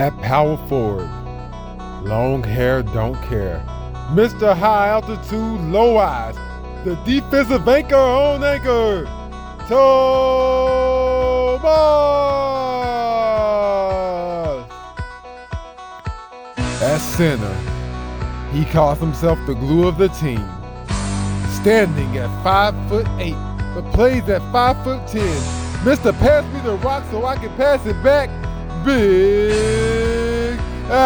At power forward, long hair don't care. Mr. High Altitude, Low Eyes, the defensive anchor on anchor, Tomas! At center, he calls himself the glue of the team. Standing at 5 foot 8, but plays at 5 foot 10. Mr. Pass me the rock so I can pass it back. Big Oh.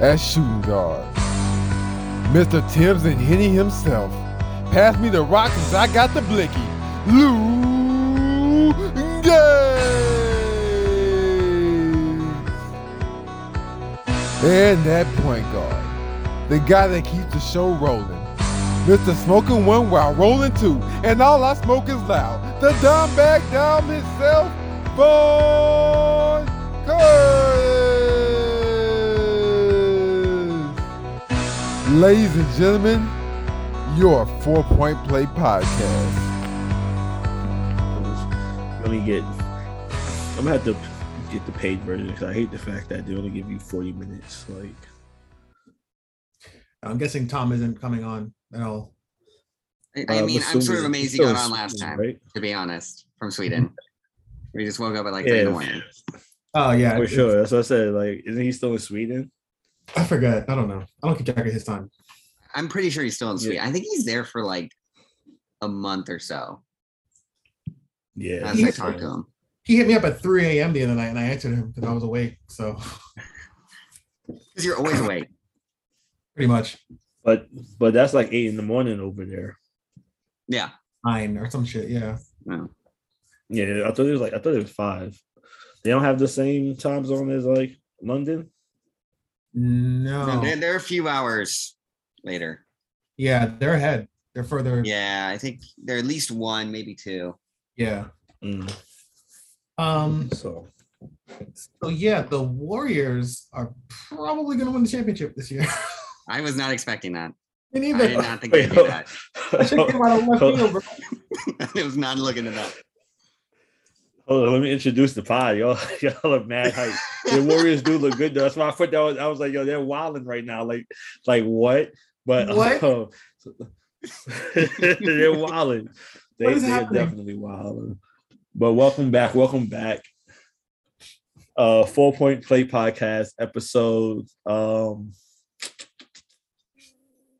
Al. At shooting guard, Mr. Timms and Henny himself. Pass me the rock cause I got the blicky. Lou Gaines. And that point guard, the guy that keeps the show rolling. Mr. Smoking One while rolling two, and all I smoke is loud. The dumb bag down himself, Vaughn Curtis. Ladies and gentlemen, your Four Point Play podcast. Let me get. I'm gonna have to get the paid version because I hate the fact that they only give you 40 minutes. Like, I'm guessing Tom isn't coming on at all. I, I uh, mean, I'm sort of assuming- amazed he got on last Sweden, time, right? to be honest, from Sweden. We just woke up at like three in the Yeah. morning. Oh yeah, For sure. That's what I said. Like, isn't he still in Sweden? I forget. I don't know. I don't keep track of his time. I'm pretty sure he's still in Yeah. Sweden. I think he's there for like a month or so. Yeah. As I He's- talked to him. He hit me up at 3 a.m. the other night, and I answered him because I was awake. So Because you're always awake. pretty much But but that's like eight in the morning over there. Yeah. nine or some shit. Yeah. No. Yeah, I thought it was like I thought it was five. They don't have the same time zone as like London. No. No, they're, they're a few hours later. Yeah, they're ahead. They're further. Yeah, I think they're at least one, maybe two. Yeah. Mm, Um. so So yeah, the Warriors are probably going to win the championship this year. I was not expecting that. Me neither. I did not think Wait, they'd do that. I should came out of left field, bro. I was not looking at that. Hold on, let me introduce the pod. Y'all, y'all are mad hype. The Warriors do look good though. That's why I put that. Was, I was like, yo, they're wilding right now. Like, like what? But What? um, they're wilding. They, What is they're definitely wilding. But welcome back. Welcome back. Uh, four point play podcast episode um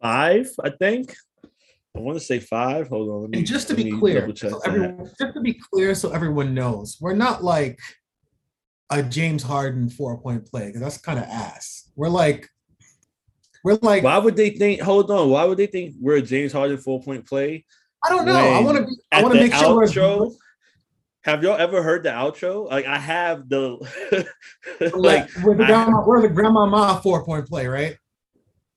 five, I think. I want to say five. Hold on. Let me, And just to be clear, so that. everyone, just to be clear, so everyone knows, we're not like a James Harden four point play because that's kind of ass. We're like, we're like, Why would they think? Hold on. Why would they think we're a James Harden four point play? I don't know. I want to be. I want to make sure. outro, We're, have y'all ever heard the outro? Like I have the like we're the I- grandma, we're the grandmama four point play, right?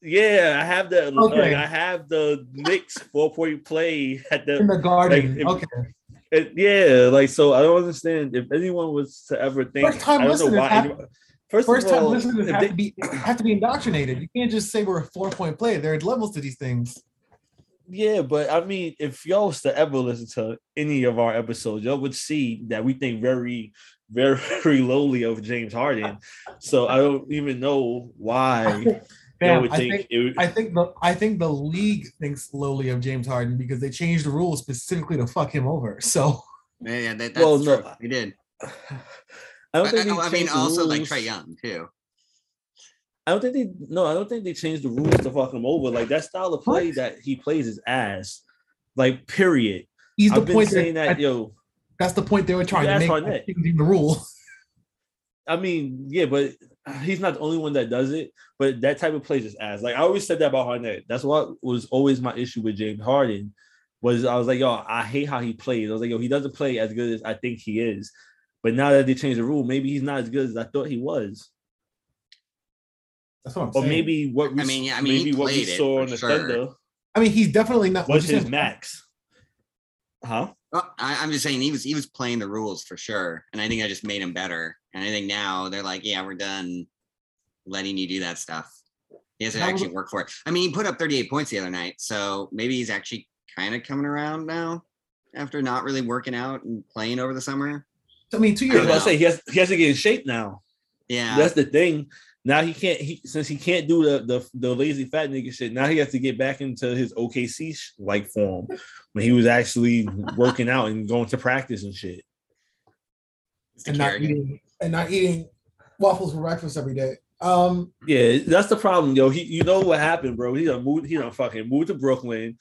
Yeah, I have the like I have the Knicks four point play at the In the garden. if- okay. it- yeah. Like so, I don't understand if anyone was to ever think. First time I don't know listeners why. have- anyone- First, First time all, listeners have they- to be have to be indoctrinated. You can't just say we're a four point play. There are levels to these things. Yeah, but I mean, if y'all was to ever listen to any of our episodes, y'all would see that we think very very, very lowly of James Harden. So I don't even know why y'all Fam, would I think, think it would, I think the I think the league thinks lowly of James Harden because they changed the rules specifically to fuck him over. So Yeah, yeah that, that's Well, true. no, We did. I I, don't think they I- I mean, changed the also like. Trae Young too. I don't think they no, I don't think they changed the rules to fuck him over. Like that style of play What? that he plays is ass. Like period. he's the I've been point saying that, that, yo. that's the point they were trying to make changing the rule. I mean, yeah, but he's not the only one that does it. But that type of play is ass. Like I always said that about Harden. That's what was always my issue with James Harden. Was I was like, yo, I hate how he plays. I was like, yo, he doesn't play as good as I think he is. But now that they changed the rule, maybe he's not as good as I thought he was. That's what I'm Or saying. maybe what we I mean, yeah, I mean, maybe what we saw on the sure. Thunder I mean, he's definitely not. was his max. Huh? Well, I, I'm just saying he was he was playing the rules for sure, and I think I just made him better. And I think now they're like, yeah, we're done letting you do that stuff. He has to How- actually work for it. I mean, he put up 38 points the other night, so maybe he's actually kind of coming around now after not really working out and playing over the summer. I mean, two years. I years. was about to say he has he has to get in shape now. Yeah. That's the thing. Now he can't he since he can't do the the, the lazy fat nigga shit. Now he has to get back into his OKC like form when he was actually working out and going to practice and shit. And not eating and not eating waffles for breakfast every day. Um, Yeah, that's the problem, yo. He, you know what happened, bro? He done moved. He done fucking moved to Brooklyn.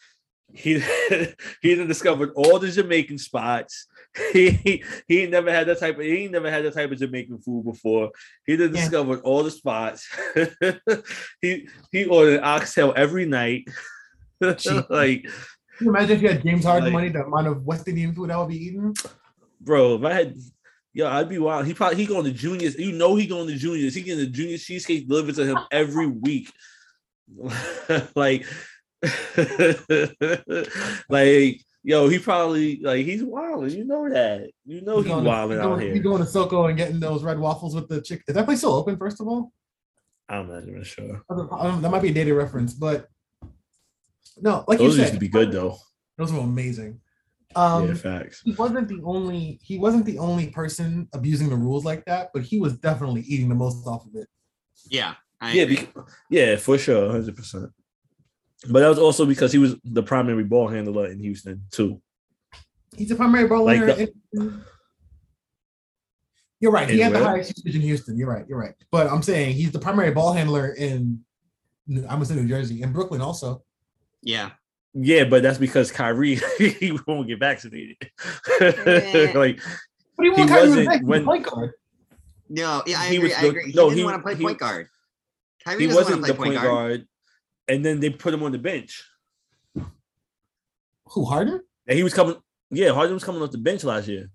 He he done discovered all the Jamaican spots. He he, he ain't never had that type of he ain't never had that type of Jamaican food before. He done Yeah. discovered all the spots. he he ordered oxtail every night. Jeez. like, can you imagine if you had James Harden Like- money, the amount of West Indian food I would be eating? bro, if I had yo, I'd be wild. He probably he going to juniors. You know he going to juniors. He getting the junior cheesecake delivered to him every week. like, like, yo, he probably like he's wilding. You know that. You know he's to- wilding out going, here. He's going to SoCo and getting those red waffles with the chick. Is that place still open? First of all, I'm not even sure. I don't- I that might be a dated reference, but no, like Those you used to be good though. Those were amazing. Um, yeah, facts. he wasn't the only he wasn't the only person abusing the rules like that, but he was definitely eating the most off of it. Yeah. I Yeah, agree. yeah, for sure, hundred percent. But that was also because he was the primary ball handler in Houston too. He's a primary ball Like winner. the- in- you're right. He In had the highest usage in Houston. You're right. You're right. But I'm saying he's the primary ball handler in I'm gonna say New Jersey and Brooklyn also. Yeah. Yeah, but that's because Kyrie he won't get vaccinated. Eh. like But he, He won Kyrie wasn't back when- point guard. No, yeah, I He agree. was I the- agree. He no, didn't he- want to play he- point guard. Kyrie he wasn't want to the point guard, and then they put him on the bench. Who Harden? And he was coming. Yeah, Harden was coming off the bench last year.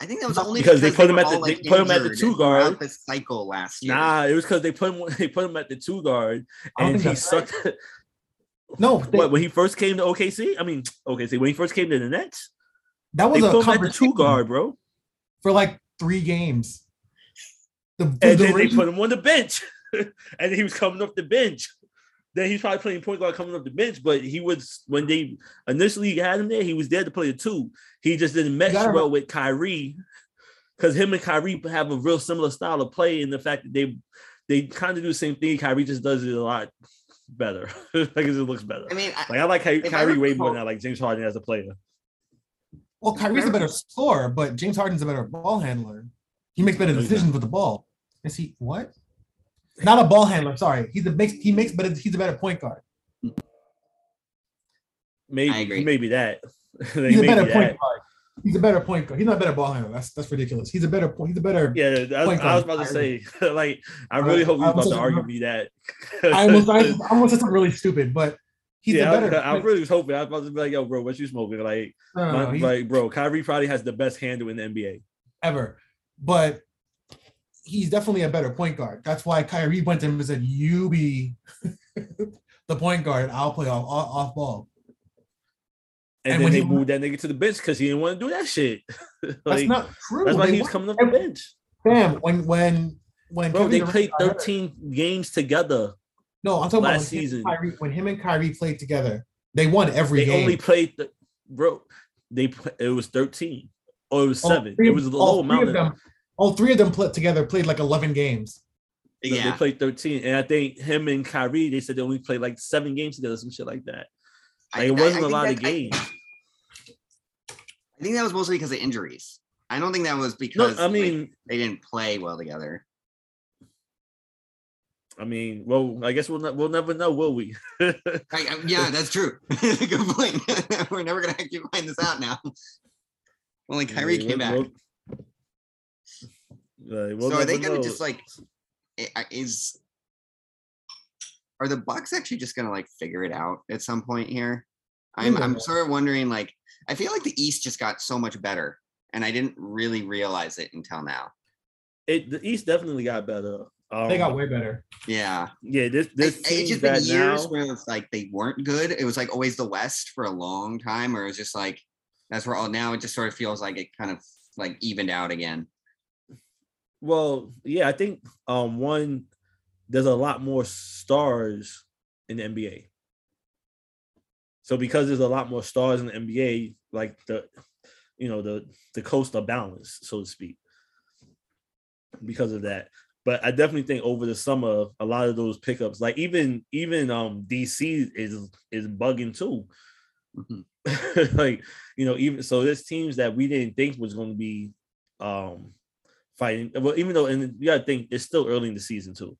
I think that was only Because they put him at the- all, they put him at the two throughout guard. The cycle last year. Nah, it was because they put him. They put him at the two guard, and he sucked. right. No, they- what when he first came to OKC? I mean, OKC when he first came to the Nets, that was a the two guard, bro, for like three games. The, the and then they put him on the bench, and he was coming off the bench. Then he's probably playing point guard coming off the bench, but he was when they initially had him there, he was there to play a two. He just didn't mesh well with Kyrie because him and Kyrie have a real similar style of play, and the fact that they they kind of do the same thing. Kyrie just does it a lot better. like it just looks better. I mean, I, Like I like Ky- Kyrie way more recall- than I like James Harden as a player. well, Kyrie's a better scorer, but James Harden's a better ball handler. He makes better decisions with the ball. Is he what? Not a ball handler. Sorry, he's a makes he makes better. He's a better point guard. Maybe maybe that. He's Maybe a better that. point guard. He's a better point guard. He's not a better ball handler. That's that's ridiculous. He's a better point. He's a better. Yeah, I, I was about to say, like, I I- really hope he's I about to argue me that. I almost I, I almost said something really stupid, but he's yeah, a better. I, I really was hoping. I was about to be like, "Yo, bro, what you smoking?" Like, no, my- like, bro, Kyrie probably has the best handle in the NBA. ever, but he's definitely a better point guard. That's why Kyrie went to him and said, "You be the point guard. I'll play off off, off ball." And, And then when they he- moved that nigga to the bench because he didn't want to do that shit. That's like, not true. that's why They he was coming off the bench. Bam, when when when Bro, Kevin they Durant played got hurt- 13 games together. No, I'm talking about last when him season. Kyrie, when him and Kyrie played together, they won every They game. They only played, the, bro. They it was 13 or it was All seven. three It was a all low three amount. of Of, them. All three of them played together played like 11 games. no, yeah. They played 13, and I think him and Kyrie they said they only played like seven games together, some shit like that. Like, I- it wasn't I a think lot of that- I- games. I think that was mostly because of injuries. I don't think that was because No, I like, mean, they didn't play well together. I mean, well, I guess we'll ne- we'll never know, will we? I, I- um, yeah, that's true. Good point. We're never gonna actually find this out now. Only Kyrie Yeah, came we'll- back. we'll- we'll so are they gonna know. just like eh, I- is are the Bucks actually just gonna like figure it out at some point here? I'm I'm sort of wondering like I feel like the East just got so much better and I didn't really realize it until now. it? The East definitely got better. Um, They got way better. Yeah. yeah. This I- this it's team just been years now. where it's like they weren't good. It was like always the West for a long time, or it was just like that's where all now it just sort of feels like it kind of like evened out again. Well, yeah, I think um one there's a lot more stars in the NBA. So because there's a lot more stars in the NBA, like the, you know, the the coast are balanced, so to speak. Because of that, but I definitely think over the summer, a lot of those pickups, like even even um DC is is bugging too. Mhm. like you know, even so, there's teams that we didn't think was going to be um fighting. Well, even though, and you gotta think it's still early in the season too.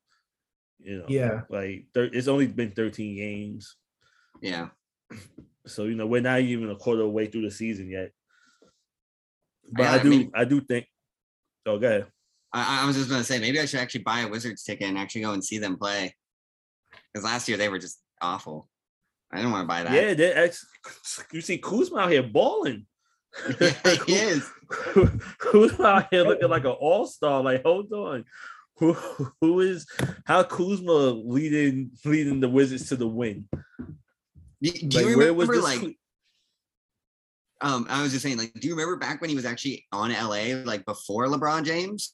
You know, Yeah. like thir- it's only been 13 games, Yeah. So you know we're not even a quarter of the way through the season yet. But I I uh, do, mean- I do think. Oh, go ahead. I, I was just gonna say maybe I should actually buy a Wizards ticket and actually go and see them play. Because last year they were just awful. I didn't want to buy that. Yeah, they ex- you see Kuzma out here balling. Yeah, he is. Kuzma out here looking like an all star. Like, hold on, who who is how Kuzma leading leading the Wizards to the win? Do, do Like, you where remember was this? like Ku- um I was just saying like do you remember back when he was actually on LA like before LeBron James?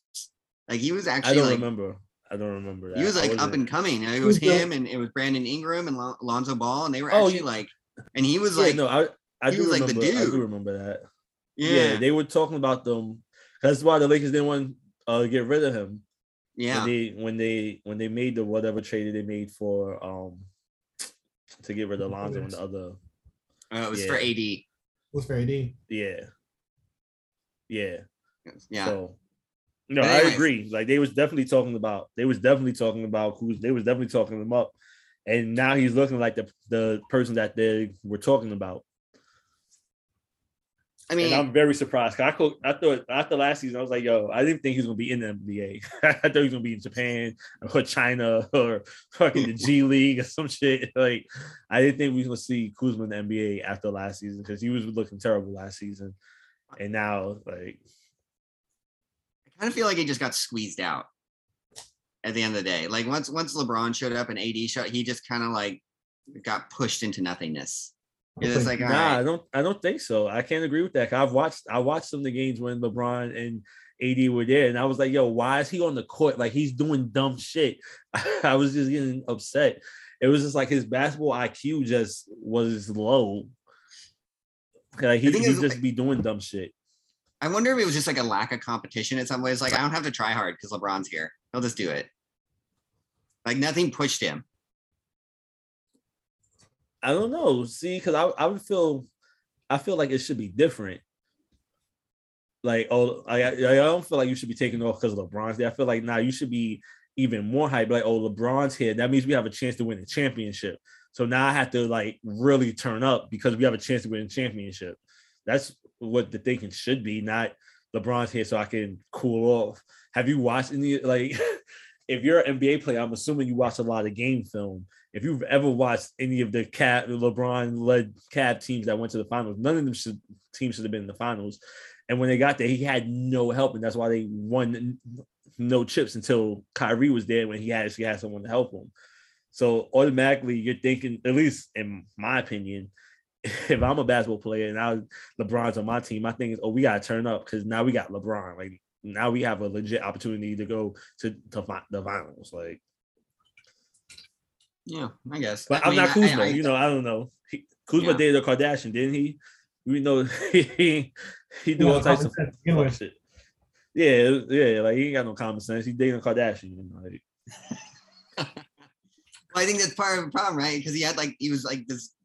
Like he was actually. I don't like remember. I don't remember that. he was I like up wasn't- and coming. It Who's was the- him and it was Brandon Ingram and Lon- Lonzo Ball and they were Oh, actually you- like and he was Yeah, like no, I I he do was like the remember. I do dude. remember that. yeah, Yeah. they were talking about them. That's why the Lakers didn't want uh get rid of him. yeah. when they when they when they made the whatever trade they made for um to get rid of Lonzo and the other Uh, it was for yeah. AD. Was for AD. yeah yeah Yeah. so no I agree like they was definitely talking about they was definitely talking about who's they was definitely talking him up and now he's looking like the the person that they were talking about I mean, and I'm very surprised. I co- I thought after last season, I was like, yo, I didn't think he was gonna be in the NBA. I thought he was gonna be in Japan or China or fucking the G League or some shit. Like, I didn't think we was gonna see Kuzma in the NBA after last season because he was looking terrible last season, and now like, I kind of feel like he just got squeezed out at the end of the day. Like once once LeBron showed up and AD shot, he just kind of like got pushed into nothingness. It's like, all nah, I don't, I don't think so. I can't agree with that. I've watched, I watched some of the games when LeBron and AD were there, and I was like, yo, why is he on the court? Like he's doing dumb shit. I was just getting upset. It was just like his basketball IQ just was low. Like he, thing he is, just be doing dumb shit. I wonder if it was just like a lack of competition in some ways. Like I don't have to try hard because LeBron's here. He'll just do it. Like nothing pushed him. I don't know. See, because I, I would feel, I feel like it should be different. Like, oh, I, I don't feel like you should be taking off because of LeBron's there. I feel like now you should be even more hype. Like, oh, LeBron's here. That means we have a chance to win the championship. So now I have to like really turn up because we have a chance to win the championship. That's what the thinking should be. Not LeBron's here so I can cool off. Have you watched any like? if you're an NBA player, I'm assuming you watch a lot of game film if you've ever watched any of the Cat LeBron led Cav teams that went to the finals, none of them should teams should have been in the finals. And when they got there, he had no help, and that's why they won no chips until Kyrie was there when he actually had someone to help him. So automatically, you're thinking, at least in my opinion, if I'm a basketball player and now LeBron's on my team, my thing is, oh, we gotta turn up because now we got LeBron. Like now we have a legit opportunity to go to, to the finals. Like Yeah, I guess. but I I'm mean, not Kuzma. I- you know, I don't know. He, Kuzma Yeah. dated a Kardashian, didn't he? We know he he do Yeah, all types of sense, begin fuck with. shit. Yeah, yeah, like he ain't got no common sense. He dating a Kardashian. Like, Well, I think that's part of the problem, right? Because he had like he was like this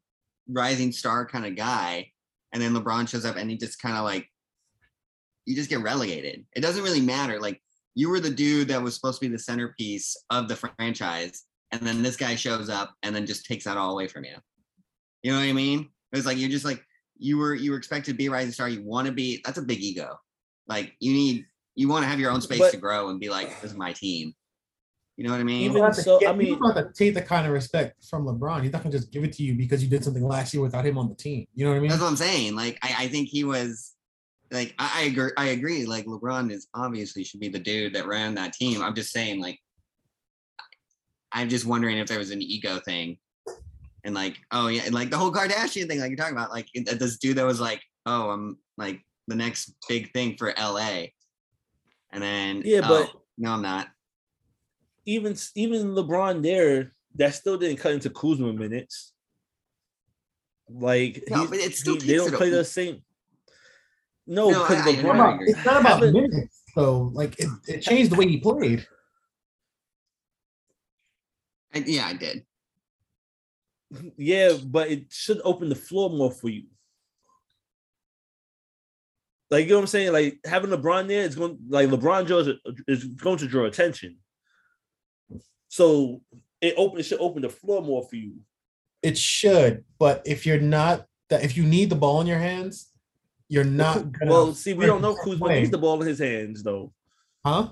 rising star kind of guy, and then LeBron shows up and he just kind of like you just get relegated. It doesn't really matter. Like you were the dude that was supposed to be the centerpiece of the franchise, and then this guy shows up and then just takes that all away from you. You know what I mean? It's like you're just like you were you were expected to be a rising star. You want to be. That's a big ego. Like you need you want to have your own space But- to grow and be like, this is my team. You know what I mean? Even You have to so, get- I mean- don't have to take the kind of respect from LeBron. He's not gonna just give it to you because you did something last year without him on the team. You know what I mean? That's what I'm saying. Like, I, I think he was like, I, I agree. I agree. Like, LeBron is obviously should be the dude that ran that team. I'm just saying, like, I'm just wondering if there was an ego thing, and like, oh yeah, and like the whole Kardashian thing, like you're talking about, like this dude that was like, oh, I'm like the next big thing for LA, and then Yeah, but- oh, no, I'm not. even even LeBron there, that still didn't cut into Kuzma minutes. Like No, he's- but it still he- they don't it play a- the same. No, No, because I- I- It's LeBron. not about- it's not about minutes, though. Like it, it changed the way he played. I, yeah, I did. Yeah, but it should open the floor more for you. Like you know what I'm saying? Like having LeBron there is going like LeBron draws is going to draw attention. So it open it should open the floor more for you. It should, but if you're not that, if you need the ball in your hands, you're not gonna. Well, see, we don't know start Kuzma playing. needs the ball in his hands though. huh?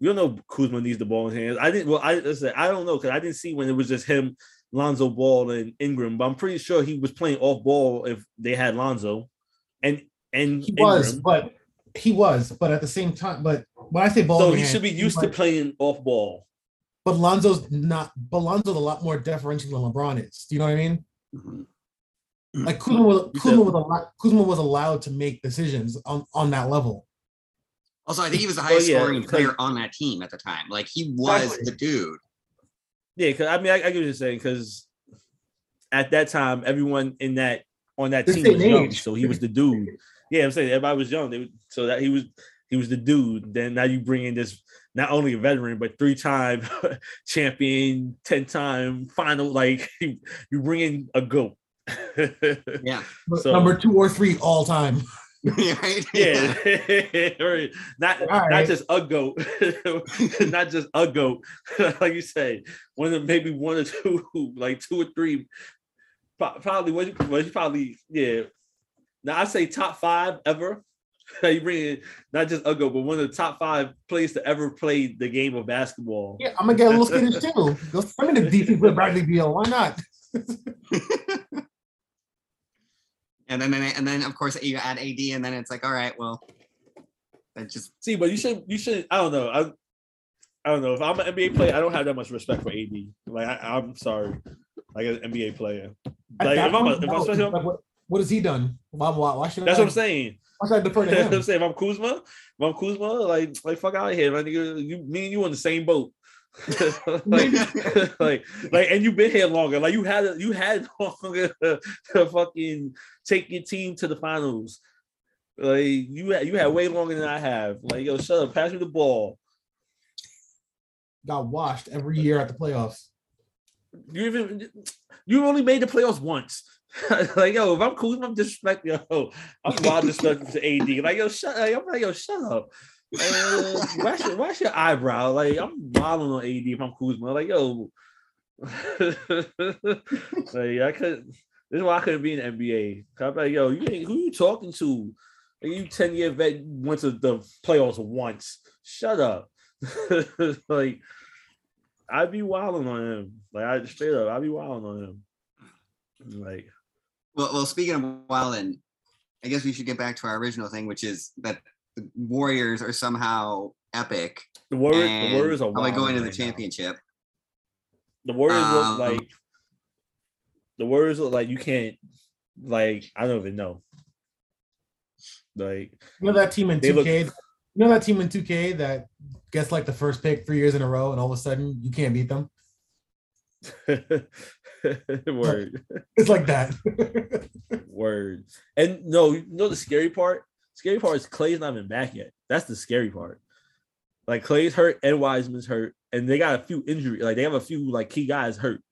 We don't know Kuzma needs the ball in his hands. I didn't. Well, I listen, I don't know because I didn't see when it was just him, Lonzo Ball, and Ingram. But I'm pretty sure he was playing off ball if they had Lonzo, and and He was, but he was, but at the same time, but when I say ball, So he your should be used to playing off ball. But Lonzo's not. But Lonzo's a lot more deferential than LeBron is. Do you know what I mean? Mhm. Like Kuzma was, You Kuzma was allowed, Kuzma was allowed to make decisions on on that level. Also, I think he was the Oh, highest yeah, scoring player on that team at the time. Like he was Exactly. the dude. Yeah, because I mean, I, I get what you're saying. Because at that time, everyone in that on that The team same was young, age. so he was the dude. Yeah, I'm saying everybody was young. They, so that he was he was the dude. Then now you bring in this not only a veteran but three time champion, ten time final. Like you, you bring in a goat. Yeah. So- Number two or three all time. Right? Yeah, right. not All not just a goat, not just a goat, like you say. One of maybe one or two, like two or three. Probably what you, probably yeah. Now I say top five ever. you bring in not just a goat, but one of the top five players to ever play the game of basketball. Yeah, I'm gonna get a little skittish too. Go send me the DC with Bradley Beal. Why not? And then and then of course you add AD, and then it's like, all right, well, that just See, but you should you should I don't know. I I don't know. If I'm an NBA player, I don't have that much respect for AD. Like I, I'm sorry. Like an NBA player. Like if I'm a, if I'm especially, like, what, what has he done? Why, why, why should that's I, what I'm saying. Why should I defer to That's what I'm saying. If I'm Kuzma, if I'm Kuzma, like like fuck out of here, man. Nigga, you me and you on the same boat. like, like, like, and you've been here longer. Like you had, you had longer to, to fucking take your team to the finals. Like you had, you had way longer than I have. Like yo, shut up, pass me the ball. Got washed every year at the playoffs. You even, you only made the playoffs once. like yo, if I'm Kuzma, I'm disrespecting yo. I'm wild disrespectful to AD. Like yo, shut. I'm like yo, shut up. Wash, your, wash your eyebrow. Like I'm wilding on AD if I'm Kuzma. Like yo, like I could. This is why I couldn't be in NBA. I'm like yo, you ain't, who you talking to? Like, you ten year vet went to the playoffs once. Shut up. like I'd be wilding on him. Like I straight up, I'd be wilding on him. Like well. Well, speaking of Wildin, I guess we should get back to our original thing, which is that the Warriors are somehow epic. the Warriors, the Warriors are probably wilding going to the right now. championship. The Warriors Um, look like the Warriors look like you can't like I don't even know. Like You know that team in 2K. look- you know that team in 2K that gets like the first pick three years in a row, and all of a sudden you can't beat them. word, It's like that. word. And no, you know the scary part? Scary part is Klay's not even back yet. That's the scary part. Like Klay's hurt and Wiseman's hurt, and they got a few injuries. Like they have a few like key guys hurt,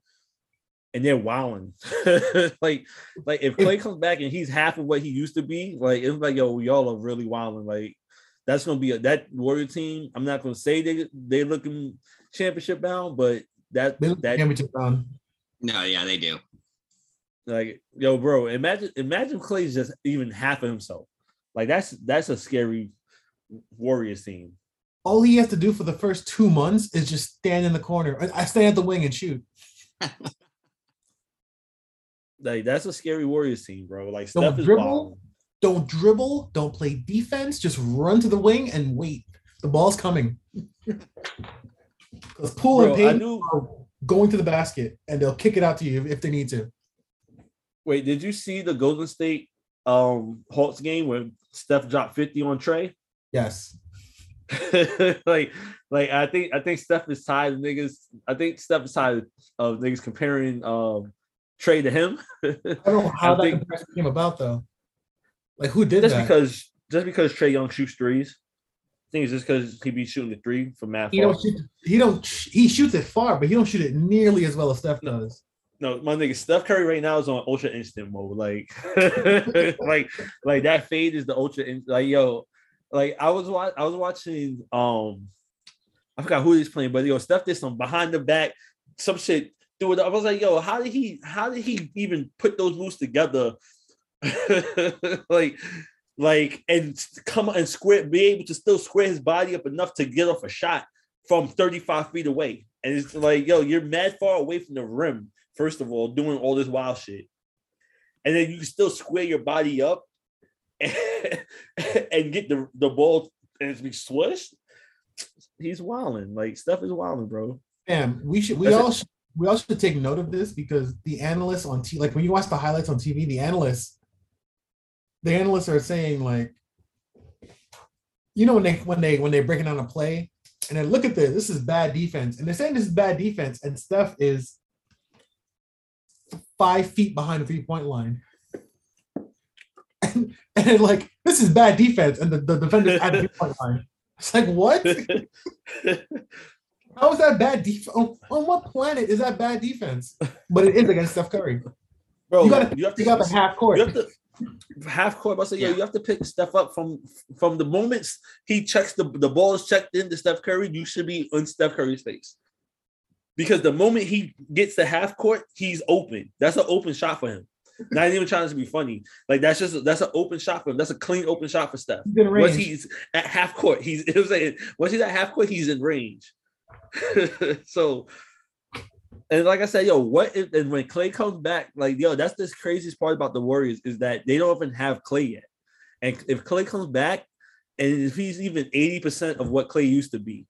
and they're wowing. like, like if Klay comes back and he's half of what he used to be, like it's like yo, y'all are really wilding. Like that's gonna be a, that Warrior team. I'm not gonna say they they looking championship bound, but that They that championship round. No, yeah, they do. like yo, bro, imagine imagine Klay's just even half of himself. Like that's that's a scary Warriors team. All he has to do for the first two months is just stand in the corner. I stand at the wing and shoot. Like that's a scary Warriors team, bro. Like Don't Steph dribble. Don't dribble. Don't play defense. Just run to the wing and wait. The ball's coming. Because Poole Bro, and Payton knew. are going to the basket, and they'll kick it out to you if they need to. Wait, did you see the Golden State um Hawks game where Steph dropped 50 on Trae? Yes. like, like I think I think Steph is tired of niggas. I think Steph is tired of niggas comparing um Trae to him. I don't know how that think- comparison came about though. Like who did just that? because just because Trae Young shoots threes. I think it's just because he be shooting the three from mad he far. don't shoot. He don't. He shoots it far, but he don't shoot it nearly as well as Steph does. No, my nigga, Steph Curry right now is on ultra Instinct mode. Like, like, like that fade is the ultra. In, like, yo, like I was watching, I was watching. Um, I forgot who he's playing, but yo, Steph did some behind the back, some shit. Do it. I was like, yo, how did he? How did he even put those moves together? like, like, and come and square, be able to still square his body up enough to get off a shot from 35 feet away. And it's like, yo, you're mad far away from the rim, first of all, doing all this wild shit. And then you can still square your body up and, and get the, the ball and it's be swished. He's wilding. Like stuff is wilding, bro. Damn, we should. We That's all. Should, we all should take note of this because the analysts on T, like when you watch the highlights on TV, the analysts, the analysts are saying like, you know, when they when they when they're breaking down a play, and then look at this, this is bad defense, and they're saying this is bad defense, and Steph is five feet behind the three point line. And, and like this is bad defense, and the, the defender's at the three point line. It's like what? How is that bad defense? On, on what planet is that bad defense? But it is against Steph Curry. bro, You gotta- you have to, You got the half court. you have to half court. I say, Yeah. you have to pick Steph up from from the moments he checks the the ball is checked into Steph Curry. You should be on Steph Curry's face because the moment he gets to half court, he's open. That's an open shot for him. Not even trying to be funny. Like that's just that's an open shot for him. That's a clean open shot for Steph. He's Once he's at half court, he's it was saying once he's at half court, he's in range. so and like I said, yo, what if and when Klay comes back, like yo, that's the craziest part about the Warriors is that they don't even have Klay yet. And if Klay comes back, and if he's even 80% of what Klay used to be,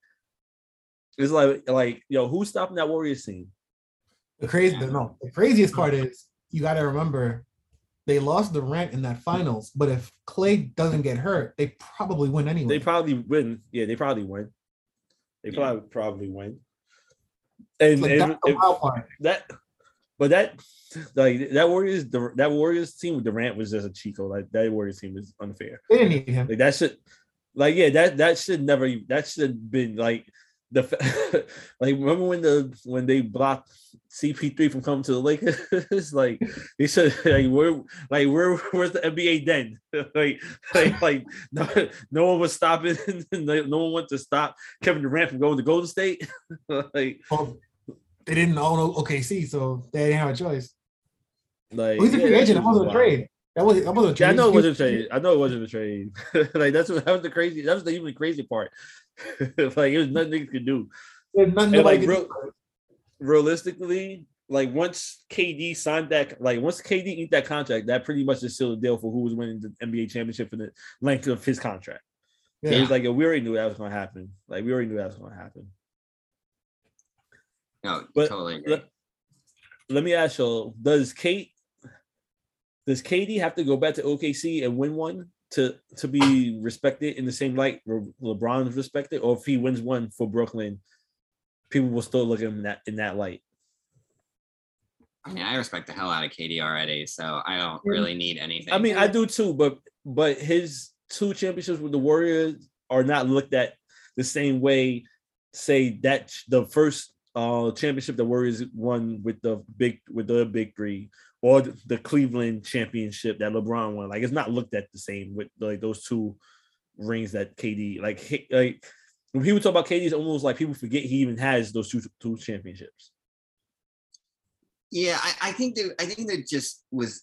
it's like like yo, who's stopping that Warriors team? The crazy, no, the craziest part is you got to remember they lost the rent in that finals. But if Klay doesn't get hurt, they probably win anyway. They probably win. Yeah, they probably win. They Yeah. probably probably win. And, Like, and that's the if- wild part. that but that like that Warriors the that Warriors team with Durant was just a Chico. Like that Warriors team is unfair. They didn't need him. Like that should like yeah, that that should never that should have been like the like remember when the when they blocked CP3 from coming to the Lakers? like they said like where like where where's the NBA then? like like like no, no one was stopping no one went to stop Kevin Durant from going to Golden State. like Well, they didn't own OKC, so they didn't have a choice. like He's a free agent. That was a trade. That was that wasn't a Yeah, I know it wasn't a trade. I know it wasn't a trade. like that's what that was the crazy. That was the even crazy part. like it was nothing niggas could do. Nothing And, like, could real- do. Realistically, like once KD signed that, like once KD eat that contract, that pretty much is still a deal for who was winning the NBA championship for the length of his contract. It Yeah. was like yo, we already knew that was gonna happen. Like we already knew that was gonna happen. No, But totally agree. let, let me ask you: Does Kate, does KD have to go back to OKC and win one to to be respected in the same light Le- LeBron's respected, or if he wins one for Brooklyn, people will still look at him in that in that light? I mean, I respect the hell out of KD already, so I don't really need anything. I mean, I do too, but but his two championships with the Warriors are not looked at the same way. Say that the first uh championship the Warriors won with the big with the big three, or the, the Cleveland championship that LeBron won. Like it's not looked at the same with like those two rings that KD like he- like when people talk about KD, it's almost like people forget he even has those two two championships. Yeah, I, I think that I think that just was.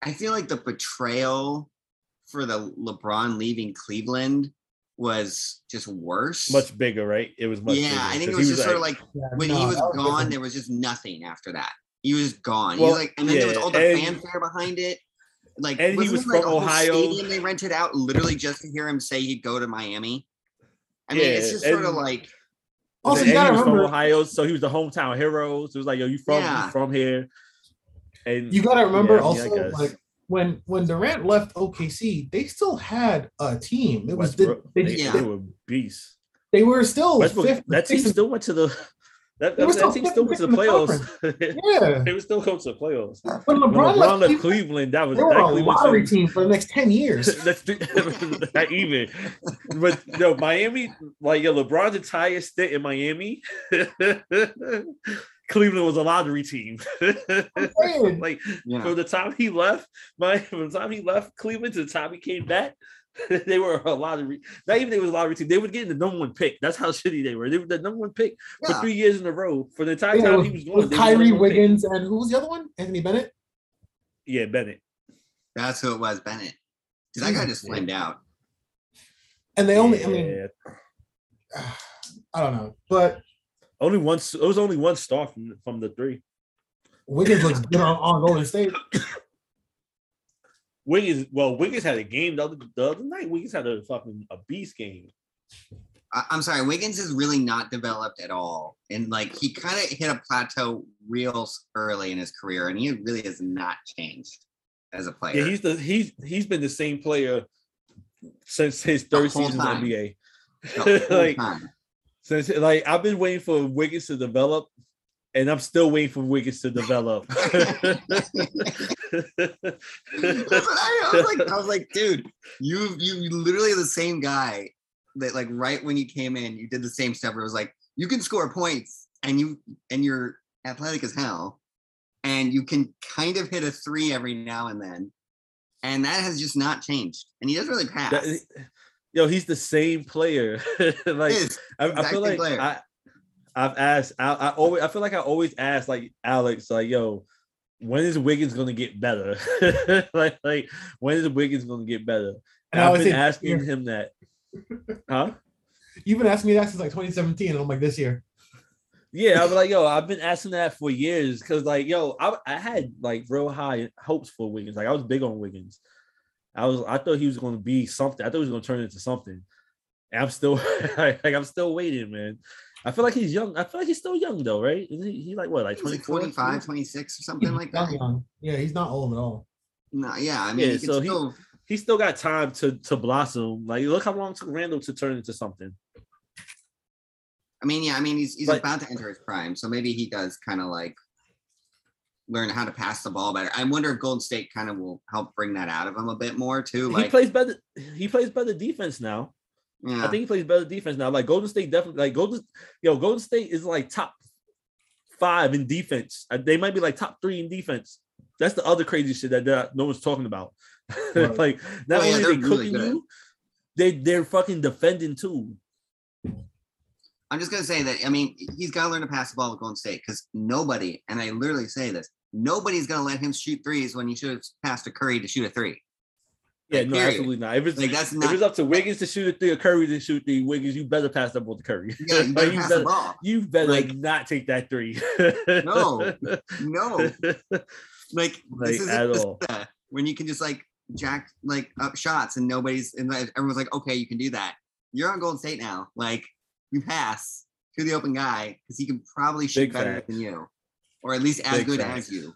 I feel like the betrayal for the LeBron leaving Cleveland was just worse. Much bigger, right? It was much. yeah, bigger, I think it was he just sort of like Yeah, when no, he was that gone, different. there was just nothing after that. He was gone. Well, he was like, and then there was all the and- fanfare behind it. Like, and he wasn't was like, from a whole Ohio. Stadium they rented out literally just to hear him say he'd go to Miami. I mean, it's Yeah, just sort of like, Also, and you he gotta was from remember, Ohio, so he was the hometown hero. So it was like, yo, you from Yeah. you from here, and you gotta remember Yeah, I mean, I also guess. like when when Durant left OKC, they still had a team. It was the, Westbrook, they, they, Yeah. they were beasts. they were still Westbrook, fifth. that team still went to the That, They were that, team still went to the in the playoffs. Yeah. they were still going to the playoffs. When When LeBron, LeBron left, left Cleveland, Cleveland, that was they were that a Cleveland lottery team- team for the next 10 years. That's not even. But no, Miami, like yo, LeBron's entire stint in Miami, Cleveland was a lottery team. Like Yeah. from the time he left, my from the time he left Cleveland to the time he came back, they were a lottery. Not even they was a lottery team. They were getting the number one pick. That's how shitty they were. They were the number one pick for three years in a row. For the entire yeah, time with, he was going, with they were the Kyrie number one pick. Wiggins and who was the other one? Anthony Bennett. Yeah, Bennett. That's who it was, Bennett. Dude, that guy mm. just flamed out. And they only, I mean, I don't know, but only once. It was only one star from from the three. Wiggins looks good on, on Golden State. Wiggins, well, Wiggins had a game the other, the other night. Wiggins had a fucking a beast game. I, I'm sorry, Wiggins is really not developed at all. And like he kind of hit a plateau real early in his career, and he really has not changed as a player. Yeah, he's the he's he's been the same player since his third season in the NBA. The like time. since like I've been waiting for Wiggins to develop, and I'm still waiting for Wiggins to develop. I, was like, I was like, dude, you you literally the same guy that like right when you came in, you did the same stuff. Where it was like, you can score points and you and you're athletic as hell, and you can kind of hit a three every now and then, and that has just not changed. And he doesn't really pass. That- Yo, he's the same player. like is. I, I feel like player. I, I've asked. I, I always. I feel like I always ask like Alex, like, yo, when is Wiggins gonna get better? like, like when is Wiggins gonna get better? And And I I've been asking "Year." him that. Huh? You've been asking me that since like 2017, and I'm like, this year. Yeah, I'm like, yo, I've been asking that for years because, like, yo, I, I had like real high hopes for Wiggins. Like, I was big on Wiggins. I was, I thought he was going to be something. I thought he was going to turn into something. And I'm still, like, I'm still waiting, man. I feel like he's young. I feel like he's still young though, right? Isn't he, he like what, like He's like 24, 25, 26 or something like that. young. Yeah, he's not old at all. No, yeah, I mean, Yeah, he so he- still. He still got time to to blossom. Like, look how long it took Randle to turn into something. I mean, yeah, I mean, he's he's But- about to enter his prime, so maybe he does kind of like learn how to pass the ball better. I wonder if Golden State kind of will help bring that out of him a bit more too. he plays better. He plays better defense now. Yeah, I think he plays better defense now. Like Golden State definitely like Golden yo, Golden State is like top five in defense. Uh, They might be like top three in defense. That's the other crazy shit that that no one's talking about. Right. like not Oh, yeah, only they're they really cooking good. you, they they're fucking defending too. I'm just gonna say that. I mean, he's got to learn to pass the ball with Golden State because nobody, and I literally say this, nobody's gonna let him shoot threes when he should have passed to Curry to shoot a three. Yeah, no, period. absolutely not. If it's Like that's if it's up to Wiggins to shoot a three or Curry to shoot the Wiggins, you better pass that ball to Curry. Yeah, you Like, better you pass better, the ball. you better Like- not take that three. No, no. Like, Like, this isn't at all. when you can just like jack like up shots and nobody's and like, everyone's like, okay, you can do that. You're on Golden State now. Like you pass to the open guy because he can probably shoot Big better facts. than you, or at least as Big good facts. as you.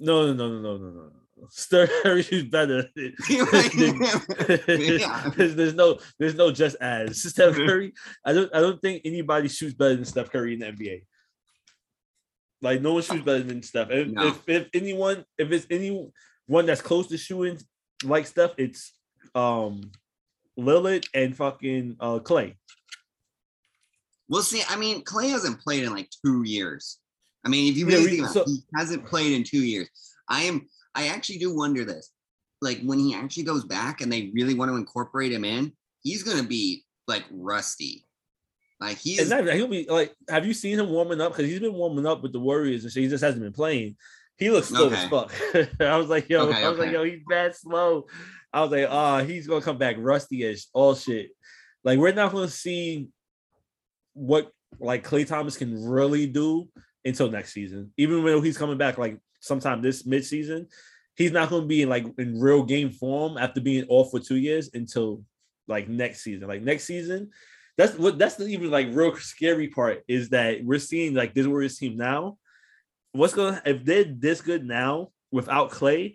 No, no, no, no, no, no, no. Steph Curry is better. Yeah. there's, there's no there's no just as Steph Curry. I don't I don't think anybody shoots better than Steph Curry in the NBA. Like no one shoots better than Steph. If, No. if, if anyone if it's anyone that's close to shooting like Steph, it's um Lillard and fucking uh Klay. We'll see. I mean, Klay hasn't played in like two years. I mean, if you Yeah, really we- think about so- it, he hasn't played in two years. I am. I actually do wonder this. Like when he actually goes back and they really want to incorporate him in, he's gonna be like rusty. Like he's not, he'll be like, have you seen him warming up? Because he's been warming up with the Warriors and shit. He just hasn't been playing. He looks slow as fuck. I was like, yo, Okay, I was like, yo, he's bad slow. I was like, ah, he's gonna come back rusty as all shit. Like, we're not gonna see what like Klay Thompson can really do until next season. Even when he's coming back, like sometime this mid-season, he's not gonna be in like in real game form after being off for two years until like next season. Like next season, that's what that's the even like real scary part is that we're seeing like this Warriors team now. What's gonna if they're this good now without Klay?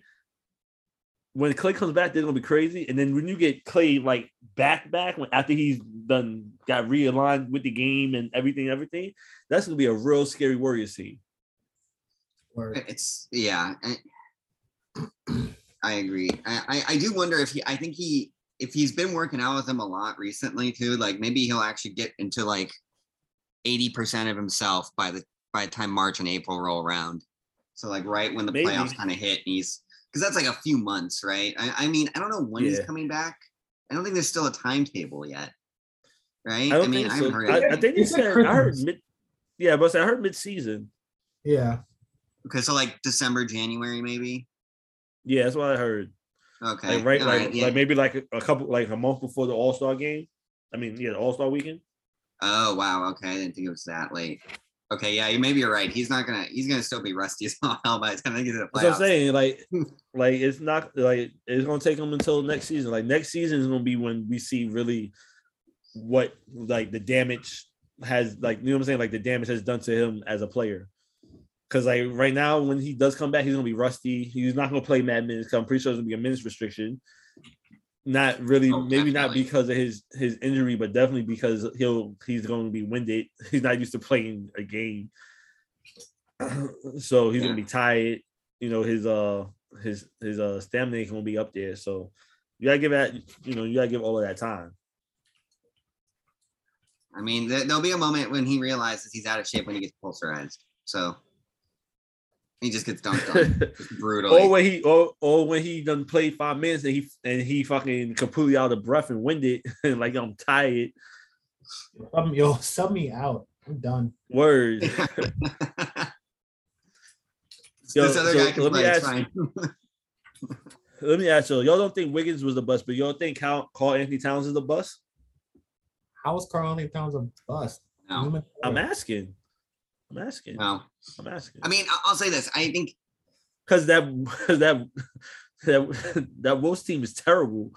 when Klay comes back, they're gonna be crazy. And then when you get Klay like back back when after he's done got realigned with the game and everything, everything, that's gonna be a real scary Warriors team. Word. It's yeah. I, I agree. I, I I do wonder if he. I think he if he's been working out with him a lot recently too. Like maybe he'll actually get into like eighty percent of himself by the by the time March and April roll around. So like right when the Maybe. playoffs kind of hit, and he's because that's like a few months, right? I, I mean, I don't know when he's coming back. I don't think there's still a timetable yet, right? I don't mean, think I so. haven't heard I, I think they He said said I heard mid. Yeah, but I heard mid season. Yeah. Okay, so like December, January, maybe. Yeah, that's what I heard. Okay, Like right, all like right, yeah. like maybe like a, couple like a month before the All Star game. I mean, yeah, the All Star weekend. Oh wow, okay. I didn't think it was that late. Okay, yeah, you maybe you're right. He's not gonna he's gonna still be rusty as all hell by the time they get to the That's what I'm saying. Like, like it's not like it's gonna take them until next season. Like next season is gonna be when we see really what like the damage has like you know what I'm saying. Like the damage has done to him as a player. Because like right now, when he does come back, he's gonna be rusty. He's not gonna play mad minutes. I'm pretty sure there's gonna be a minutes restriction. Not really, Oh, maybe not because of his his injury, but definitely because he'll he's going to be winded. He's not used to playing a game, so he's Yeah. gonna be tired. You know his uh his his uh stamina ain't gonna be up there. So you gotta give that you know you gotta give all of that time. I mean, there, there'll be a moment when he realizes he's out of shape when he gets pulverized. So he just gets dunked on just brutally. or when he or, or when he done played five minutes and he and he fucking completely out of breath and winded and like I'm tired. Um, yo, sub me out. I'm done. Word. Yo, this other so guy can let me play. It's ask fine. Let me ask you, y'all don't think Wiggins was the bust, but y'all think Karl, Karl Anthony Towns is the bust? How is Karl Anthony Towns a bust? no, I'm asking. I'm asking. no. I'm asking. I mean, I- I'll say this. I think because that that that that Wolves team is terrible.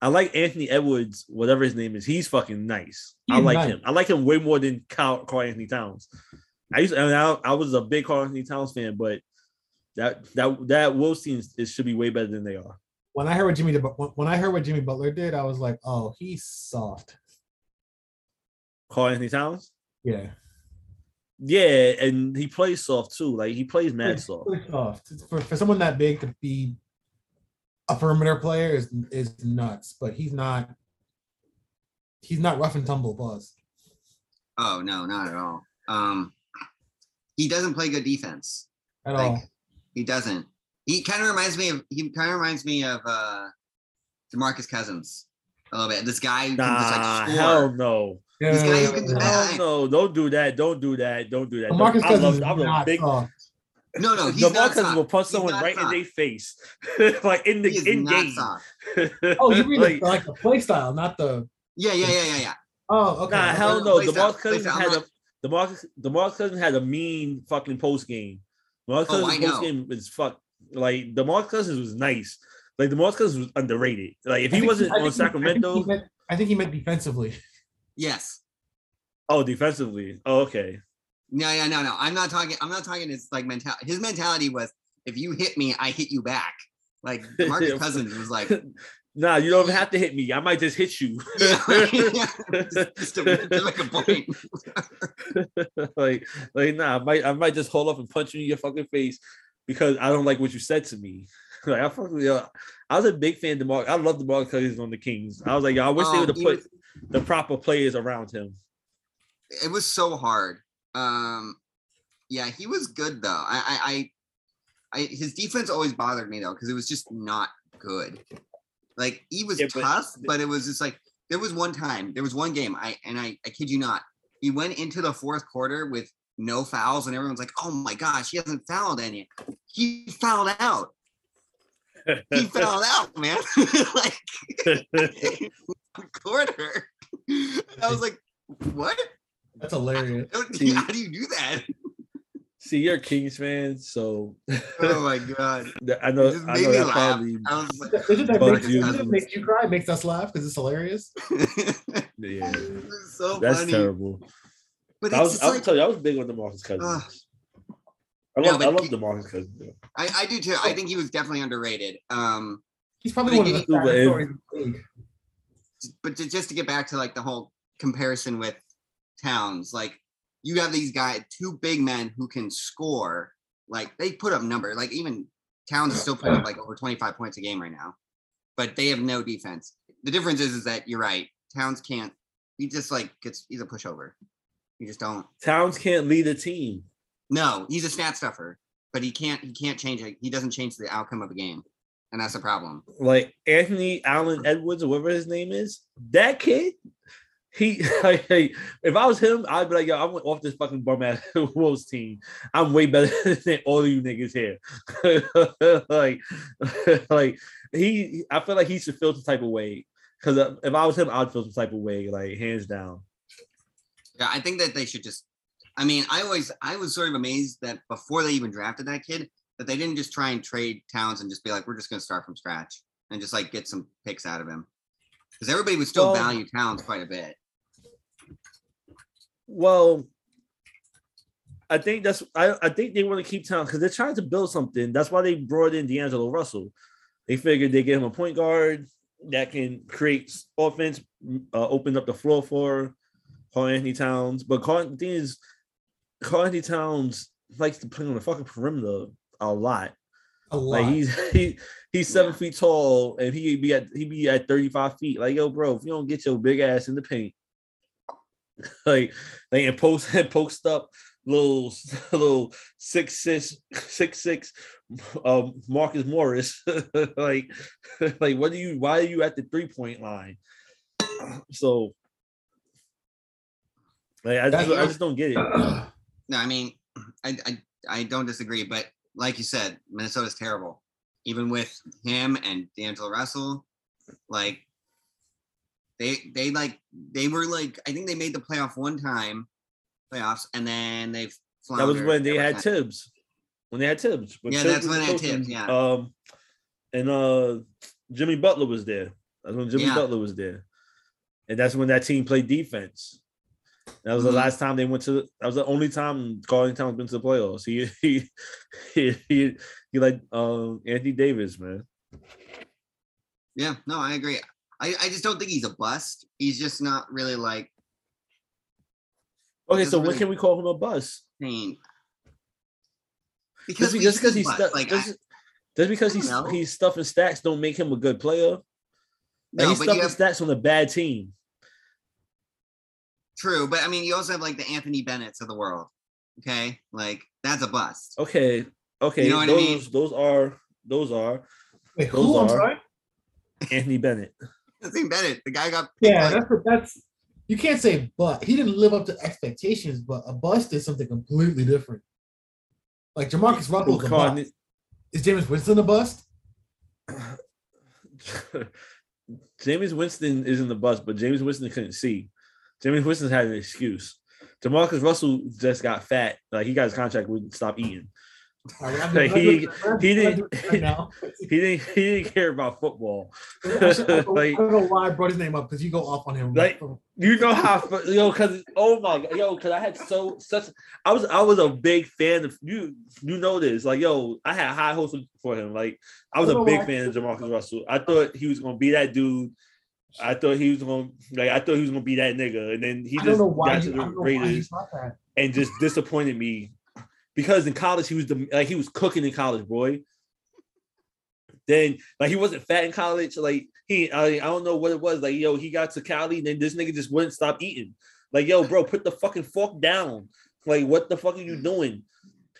I like Anthony Edwards, whatever his name is. He's fucking nice. I like nice. him. I like him way more than Karl, Karl Anthony Towns. I used, I, mean, I, I was a big Karl Anthony Towns fan, but that that that Wolves team is, it should be way better than they are. When I heard what Jimmy did, when when I heard what Jimmy Butler did, I was like, oh, he's soft. Karl Anthony Towns, Yeah. Yeah, and he plays soft too. Like he plays mad Pretty- soft. soft. For, for someone that big to be a perimeter player is is nuts, but he's not. He's not rough and tumble, buzz. Oh no, not at all. Um, he doesn't play good defense. At Like all. he doesn't. He kind of reminds me of. He kind of reminds me of uh, DeMarcus Cousins a little bit. This guy who Nah, just like hell no. This guy who Yeah. can do Hell that. no, don't do that. Don't do that. Don't do that. Don't- Marcus I Cousins love, is I'm a not big soft. No, no, he's the not Cousins will punch someone not right in their face, like in the in game. Oh, you mean like, the, like the play style, not the. Yeah, yeah, yeah, yeah, yeah. Oh, okay. nah, okay. hell no, no. play style, DeMarcus play Cousins style. I'm had a not- DeMarcus DeMarcus Cousins had a mean fucking post game. DeMarcus Oh, I Cousins know. post game is fuck. Like DeMarcus Cousins was nice. Like DeMarcus Cousins was underrated. Like if I he wasn't I on think I think he Sacramento, meant- I think he meant defensively. Yes. oh defensively, oh okay. No, yeah, no, no. I'm not talking. I'm not talking his like mentality. His mentality was, if you hit me, I hit you back. Like Marcus Cousins was like, nah, you don't have to hit me. I might just hit you. yeah, just, just to, to make a point. like, like, nah, I might, I might just hold up and punch you in your fucking face because I don't like what you said to me. Like, I fucking, yo, I was a big fan of DeMar. I love DeMar Cousins on the Kings. I was like, yo, I wish they Um, would have put the proper players around him. it was so hard. Um, yeah, he was good though. I, I, I, I his defense always bothered me though because it was just not good. Like he was Yeah, but- tough, but, it was just like there was one time, there was one game. I and I, I kid you not, he went into the fourth quarter with no fouls, and everyone's like, "Oh my gosh, he hasn't fouled any." He fouled out. He fouled out, man. like quarter. And I was like, "What? That's hilarious. Don't- See- How do you do that?" See, you're a Kings fan, so Oh my god. I know, It just I made know me that laugh. probably, I was like, Does it that Fuck makes, you. does it make you cry? It makes us laugh because it's hilarious. yeah, was so that's funny. terrible. But I was, I was like, telling you, I was big on DeMarcus Cousins. I No, love, I but love he- DeMarcus Cousins. though. I, I do too. I think he was definitely underrated. Um, He's probably one of the Uber fattest is- stories in the league. But to, just to get back to like the whole comparison with Towns, like you have these guys, two big men who can score. Like they put up number. Like even Towns is still putting up like over 25 points a game right now, but they have no defense. The difference is, is that you're right. Towns can't. He just like gets. He's a pushover. You just don't. Towns can't lead a team. No, he's a stat stuffer, but he can't. He can't change it. He doesn't change the outcome of a game, and that's a problem. Like Anthony Allen Edwards or whatever his name is, that kid. He, like, if I was him, I'd be like, yo, I went off this fucking bum ass Wolves team. I'm way better than all of you niggas here. like, like he, I feel like he should feel some type of way. Because uh, if I was him, I'd feel some type of way, like hands down. Yeah, I think that they should just. I mean, I always I was sort of amazed that before they even drafted that kid, that they didn't just try and trade Towns and just be like, we're just going to start from scratch and just like get some picks out of him, because everybody would still Well- value Towns quite a bit. Well, I think that's I, I think they want to keep Towns because they're trying to build something. That's why they brought in D'Angelo Russell. They figured they get him a point guard that can create offense, uh, open up the floor for Karl Anthony Towns. But Karl, the thing is, Karl Anthony Towns likes to play on the fucking perimeter a lot. A lot. Like he's he he's seven Yeah. feet tall and he be at he be at 35 feet. Like, yo, bro, if you don't get your big ass in the paint, like they and post and post up little little six six six six um Marcus Morris. like like what do you why are you at the three-point line? So like I just, I just don't get it. No, I mean, I, I I don't disagree, but like you said, Minnesota's terrible. Even with him and D'Angelo Russell, like they they like they were like I think they made the playoff one time, playoffs, and then they've That was when they had time. Thibs. When they had Thibs. When Yeah, Thibs that's when they had Thibs, yeah. Um, and uh, Jimmy Butler was there. That's when Jimmy Yeah. Butler was there, and that's when that team played defense. That was the Mhm. last time they went to. That was the only time Carlton Towns been to the playoffs. He he he he, he like um Anthony Davis, man. Yeah, no, I agree. I, I just don't think he's a bust. He's just not really like Okay, so when really- can we call him a bust? pain. Just we because because he's stu- like just, I- just because he's know. he's stuffing stats don't make him a good player. Like no, he's you stuffing have stats on a bad team. True, but I mean, you also have like the Anthony Bennett's of the world. Okay, like that's a bust. Okay, okay, You know what I those mean? those are those are Wait, those who? I'm are- sorry. Anthony Bennett. Anthony Bennett, the guy got Yeah, like, that's that's you can't say but he didn't live up to expectations, but a bust is something completely different. Like JaMarcus Russell's a bust. Is Jameis Winston a bust? Jameis Winston isn't the bust, but Jameis Winston couldn't see. Jameis Winston had an excuse. Demarcus Russell just got fat. Like he got his contract wouldn't stop eating. All right, I'm Like, he- he didn't-. He didn't he didn't care about football. Actually, I, don't, Like- I don't know why I brought his name up because you go off on him. Like- You know how yo, cause oh my god, yo, cause I had so such I was I was a big fan of you. You know this, like yo, I had high hopes for him. Like I was a big fan of JaMarcus Russell. I thought he was gonna be that dude. I thought he was gonna like I thought he was gonna be that nigga, and then he just don't know why. got You, to the don't know why you Raiders and just disappointed me because in college he was the like he was cooking in college, boy. Then like he wasn't fat in college, like he I, I don't know what it was. Like yo, he got to Cali, and then this nigga just wouldn't stop eating. Like yo, bro, put the fucking fork down. Like what the fuck are you doing?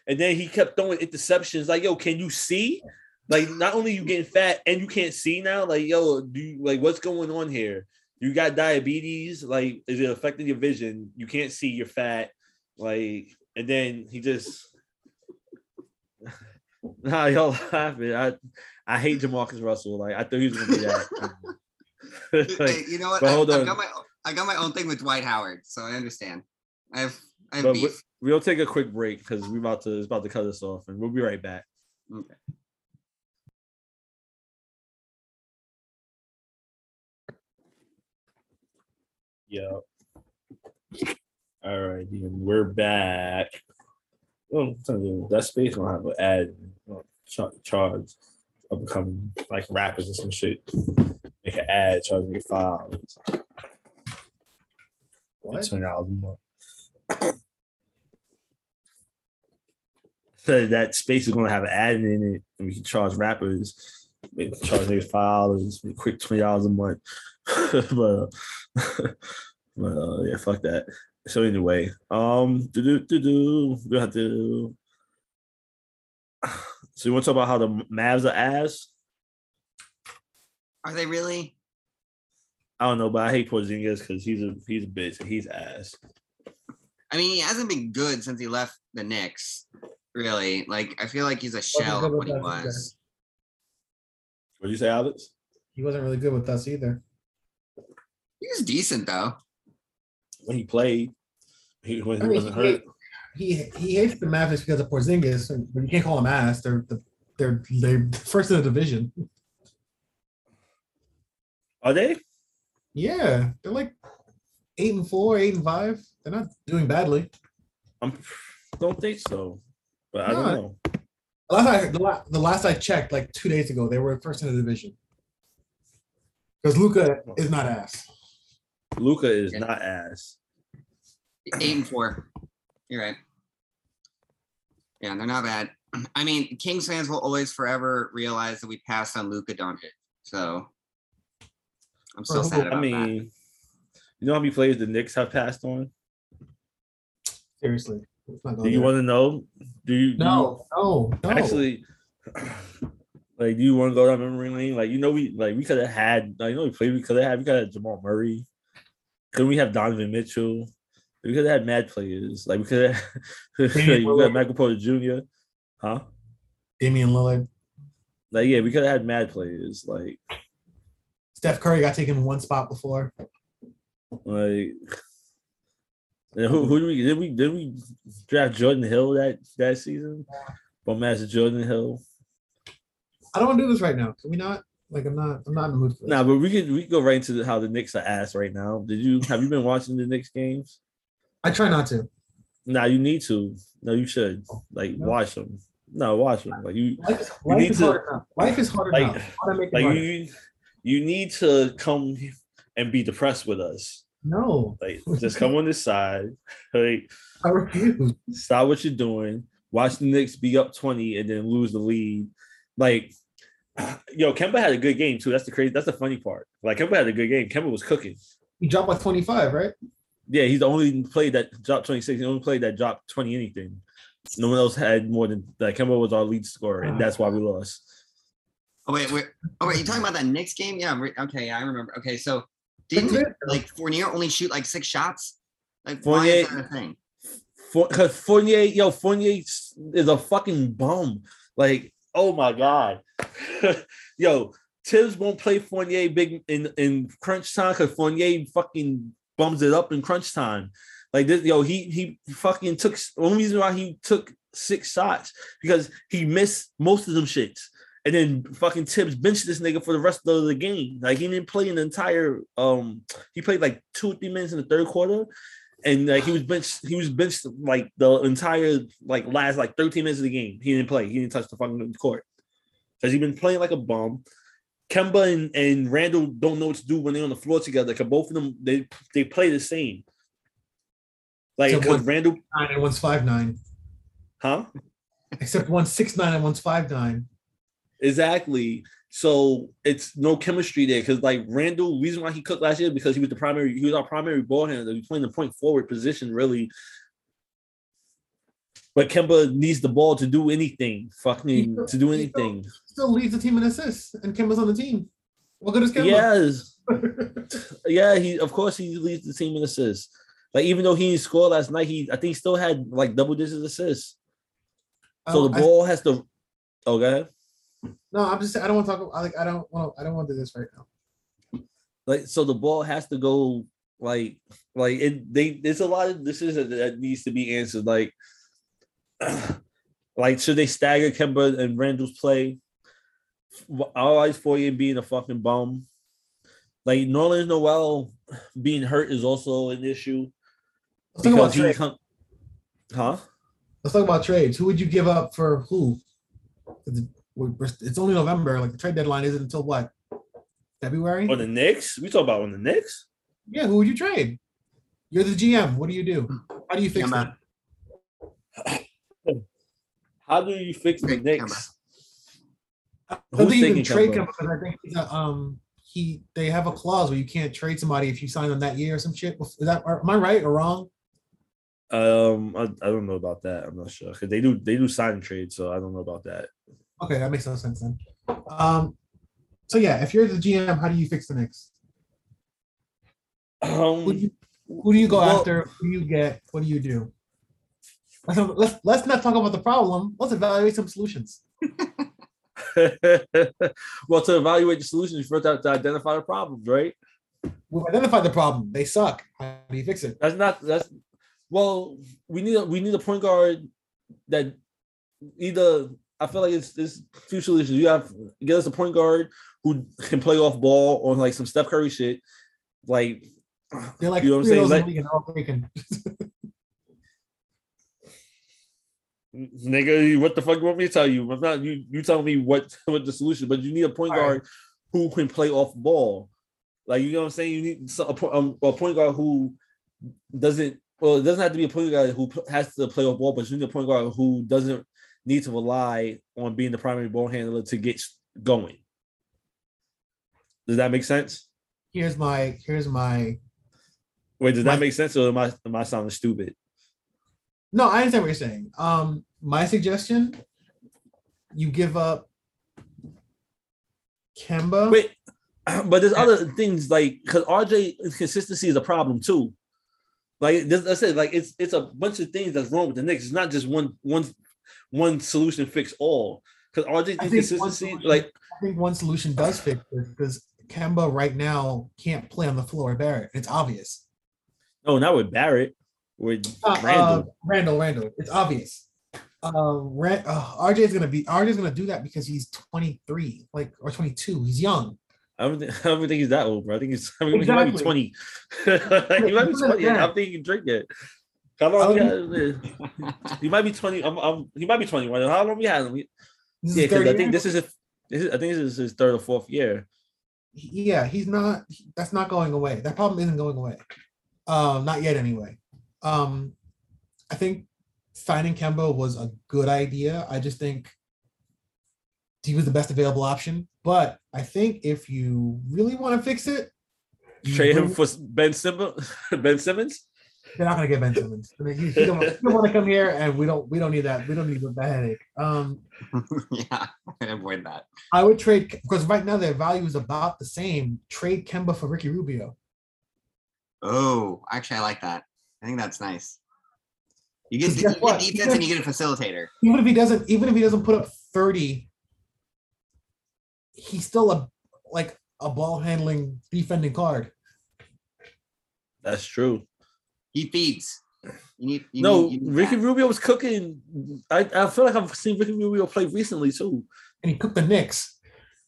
And then he kept throwing interceptions. Like yo, can you see? Like not only you getting fat and you can't see now. Like yo, do you like what's going on here? You got diabetes. Like is it affecting your vision? You can't see. You're fat. Like and then he just nah y'all laughing. I I hate JaMarcus Russell. Like I thought he was gonna be that. Hey, you know what? but I, hold I've on. got my I got my own thing with Dwight Howard, so I understand. I have I have but we, beef. we'll take a quick break because we're about to it's about to cut us off, and we'll be right back. Okay. Yeah. All right, then we're back. Telling that space gonna have an ad uh, char- charge of becoming like rappers and some shit. Make an ad charging you five What? twenty dollars a month. So that space is gonna have an ad in it, and we can charge rappers. Maybe charge niggas five dollars, quick twenty dollars a month. but, uh, but uh, yeah, fuck that. So anyway, um, do do do do. We have to. So you want to talk about how the Mavs are ass? Are they really? I don't know, but I hate Porzingis because he's a he's a bitch and he's ass. I mean, he hasn't been good since he left the Knicks. Really, like I feel like he's a shell of what with he was. What did you say, Alex? He wasn't really good with us either. He was decent though. When he played, he when I he wasn't he, hurt. he he hates the Mavericks because of Porzingis, but you can't call them ass. They're the they're they're first in the division. Are they? Yeah, they're like eight and four, eight and five. They're not doing badly. I don't think so, but I don't know. The last I the, la- the last I checked, like two days ago, they were first in the division. Because Luka is not ass. Luka is Yeah. not ass. Eight and four. You're right. Yeah, they're not bad. I mean, Kings fans will always forever realize that we passed on Luka Doncic. So I'm still who? sad I about that. mean, you know how many players the Knicks have passed on? Seriously. Let's not go Do you want to know? Do you? do you- No, no, no. actually like do you want to go down memory lane like you know we like we could have had like you know we played we could have had we could have Jamal Murray could we have Donovan Mitchell we could have had mad players like we could have like, we could have Michael Porter Jr. huh Damian Lillard. like yeah we could have had mad players like Steph Curry got taken one spot before. like and who, who did we did we did we draft Jordan Hill that that season bum Master Jordan Hill I don't want to do this right now. Can we not? Like I'm not I'm not in the mood for this. Nah, but we could we could go right into the, how the Knicks are ass right now. Did you have you been watching the Knicks games? I try not to. Nah, you need to. No, you should. Oh, like No. watch them. No, watch them. Like you, Life is, You life need is to- hard enough. Life is hard like- enough. Why not make it like you, you need to come and be depressed with us. No, Like just come on this side. Like I refuse. stop what you're doing. Watch the Knicks be up twenty and then lose the lead. Like, yo, Kemba had a good game too. That's the crazy. That's the funny part. Like Kemba had a good game. Kemba was cooking. He dropped like 25, right? Yeah, he's the only play that dropped 26. The only play that dropped 20 anything. No one else had more than like Kemba was our lead scorer, and that's why we lost. Oh wait, wait. Oh wait, you talking about that Knicks game? Yeah. re- Okay, I remember. Okay, so didn't like Fournier only shoot like six shots? Like why is Fournier- that a thing? For because Fournier, yo, Fournier is a fucking bum. Like, oh my god, yo, Thibs won't play Fournier big in in crunch time because Fournier fucking bums it up in crunch time. Like this, yo, he he fucking took. The only reason why he took six shots because he missed most of them shits. And then fucking Thibs benched this nigga for the rest of the game. Like he didn't play an entire um he played like two or three minutes in the third quarter. And like he was benched, he was benched like the entire like last like 13 minutes of the game. He didn't play, he didn't touch the fucking court. Because he been playing like a bum. Kemba and, and Randle don't know what to do when they're on the floor together because both of them they they play the same. Like because one- Randle, Nine and one's five nine. huh? Except one's six nine and one's five nine. Exactly. So it's no chemistry there because like Randle, reason why he cooked last year because he was the primary, he was our primary ball handler. He was playing the point forward position really. But Kemba needs the ball to do anything, fucking to do He still- anything. Still leads the team in assists, and Kemba's on the team. What good is Kemba? Yes, yeah. He of course he leads the team in assists. Like even though he didn't score last night, he I think he still had like double digits assists. So Oh, the I- ball has to. Oh, go ahead. no, I'm just. I don't want to talk. I like. I don't want. I don't want to do this right now. like so the ball has to go like like it they there's a lot of decisions that needs to be answered like like should they stagger Kemba and Randle's play always for you being a fucking bum like Nerlens Noel being hurt is also an issue Let's talk about because he come huh Let's let's talk about trades. Who would you give up for who? It's only November. Like the trade deadline isn't until what? February? On the Knicks, we talk about on the Knicks. Yeah, who would you trade? You're the GM. What do you do? How do you fix Kemba. that? How do you fix the Pick Knicks? I don't Who's think you can trade Kemba? him because I think he's a, um he they have a clause where you can't trade somebody if you sign them that year or some shit. Is that am I right or wrong? Um, I, I don't know about that. I'm not sure because they do they do sign and trade, so I don't know about that. Okay, that makes no sense then. Um, so yeah, if you're the GM, how do you fix the Knicks? Who do Um, you, who do you go Well- after? Who do you get? What do you do? Let's, let's let's not talk about the problem. Let's evaluate some solutions. well, to evaluate the solutions, you first have to identify the problems, right? We've identified the problem. They suck. How do you fix it? That's not that's well, we need a we need a point guard that either I feel like it's it's few solutions. You have get us a point guard who can play off ball on like some Steph Curry shit. Like They're like You know what I'm saying? Like- the league and they're all taken. Nigga, what the fuck you want me to tell you? I'm not you you tell me what what the solution, but you need a point All right. guard who can play off ball. Like you know what I'm saying? You need a, um, a point guard who doesn't well, it doesn't have to be a point guard who has to play off ball, but you need a point guard who doesn't need to rely on being the primary ball handler to get going. Does that make sense? Here's my here's my Wait, does My- that make sense, or am I am I sounding stupid? No, I understand what you're saying. Um, my suggestion: you give up Kemba. Wait, but there's other things like because RJ consistency is a problem too. Like this, I said, like it's it's a bunch of things that's wrong with the Knicks. It's not just one one one solution fix all. Because RJ inconsistency, solution- like I think one solution does fix this because Kemba right now can't play on the floor Barrett. It's obvious. no, not with Barrett, with Uh, Randle. uh, Randle, Randle. It's obvious. Uh, Ran- uh, RJ is gonna be RJ is gonna do that because he's 23, like or 22. He's young. I don't, think, I don't think he's that old, bro. I think he's. I mean, he might be twenty. he might be Look at twenty. I that. don't think he can drink it. How long? Oh, we he might be twenty. I'm, I'm, he might be twenty-one. How long we had him? We- This is Yeah, because I think this is his, this is. I think this is his third or fourth year. yeah, he's not. That's not going away. That problem isn't going away. Um, not yet anyway. Um, I think signing Kemba was a good idea. I just think he was the best available option. But I think if you really want to fix it, Trade him for Ben Simmons. Ben Simmons. they're not gonna get Ben Simmons. I mean, he, he don't, he don't want to come here, and we don't we don't need that. We don't need that headache. Um, yeah, I avoid that. I would trade because right now their value is about the same. Trade Kemba for Ricky Rubio. Oh, actually, I like that. I think that's nice. You get, you get what? defense and you get a facilitator. even if he doesn't even if he doesn't put up 30 he's still a like a ball handling defending card That's true. He feeds. You need. You no, need, you need Ricky that. Rubio was cooking. I, I feel like I've seen Ricky Rubio play recently too. and he cooked the Knicks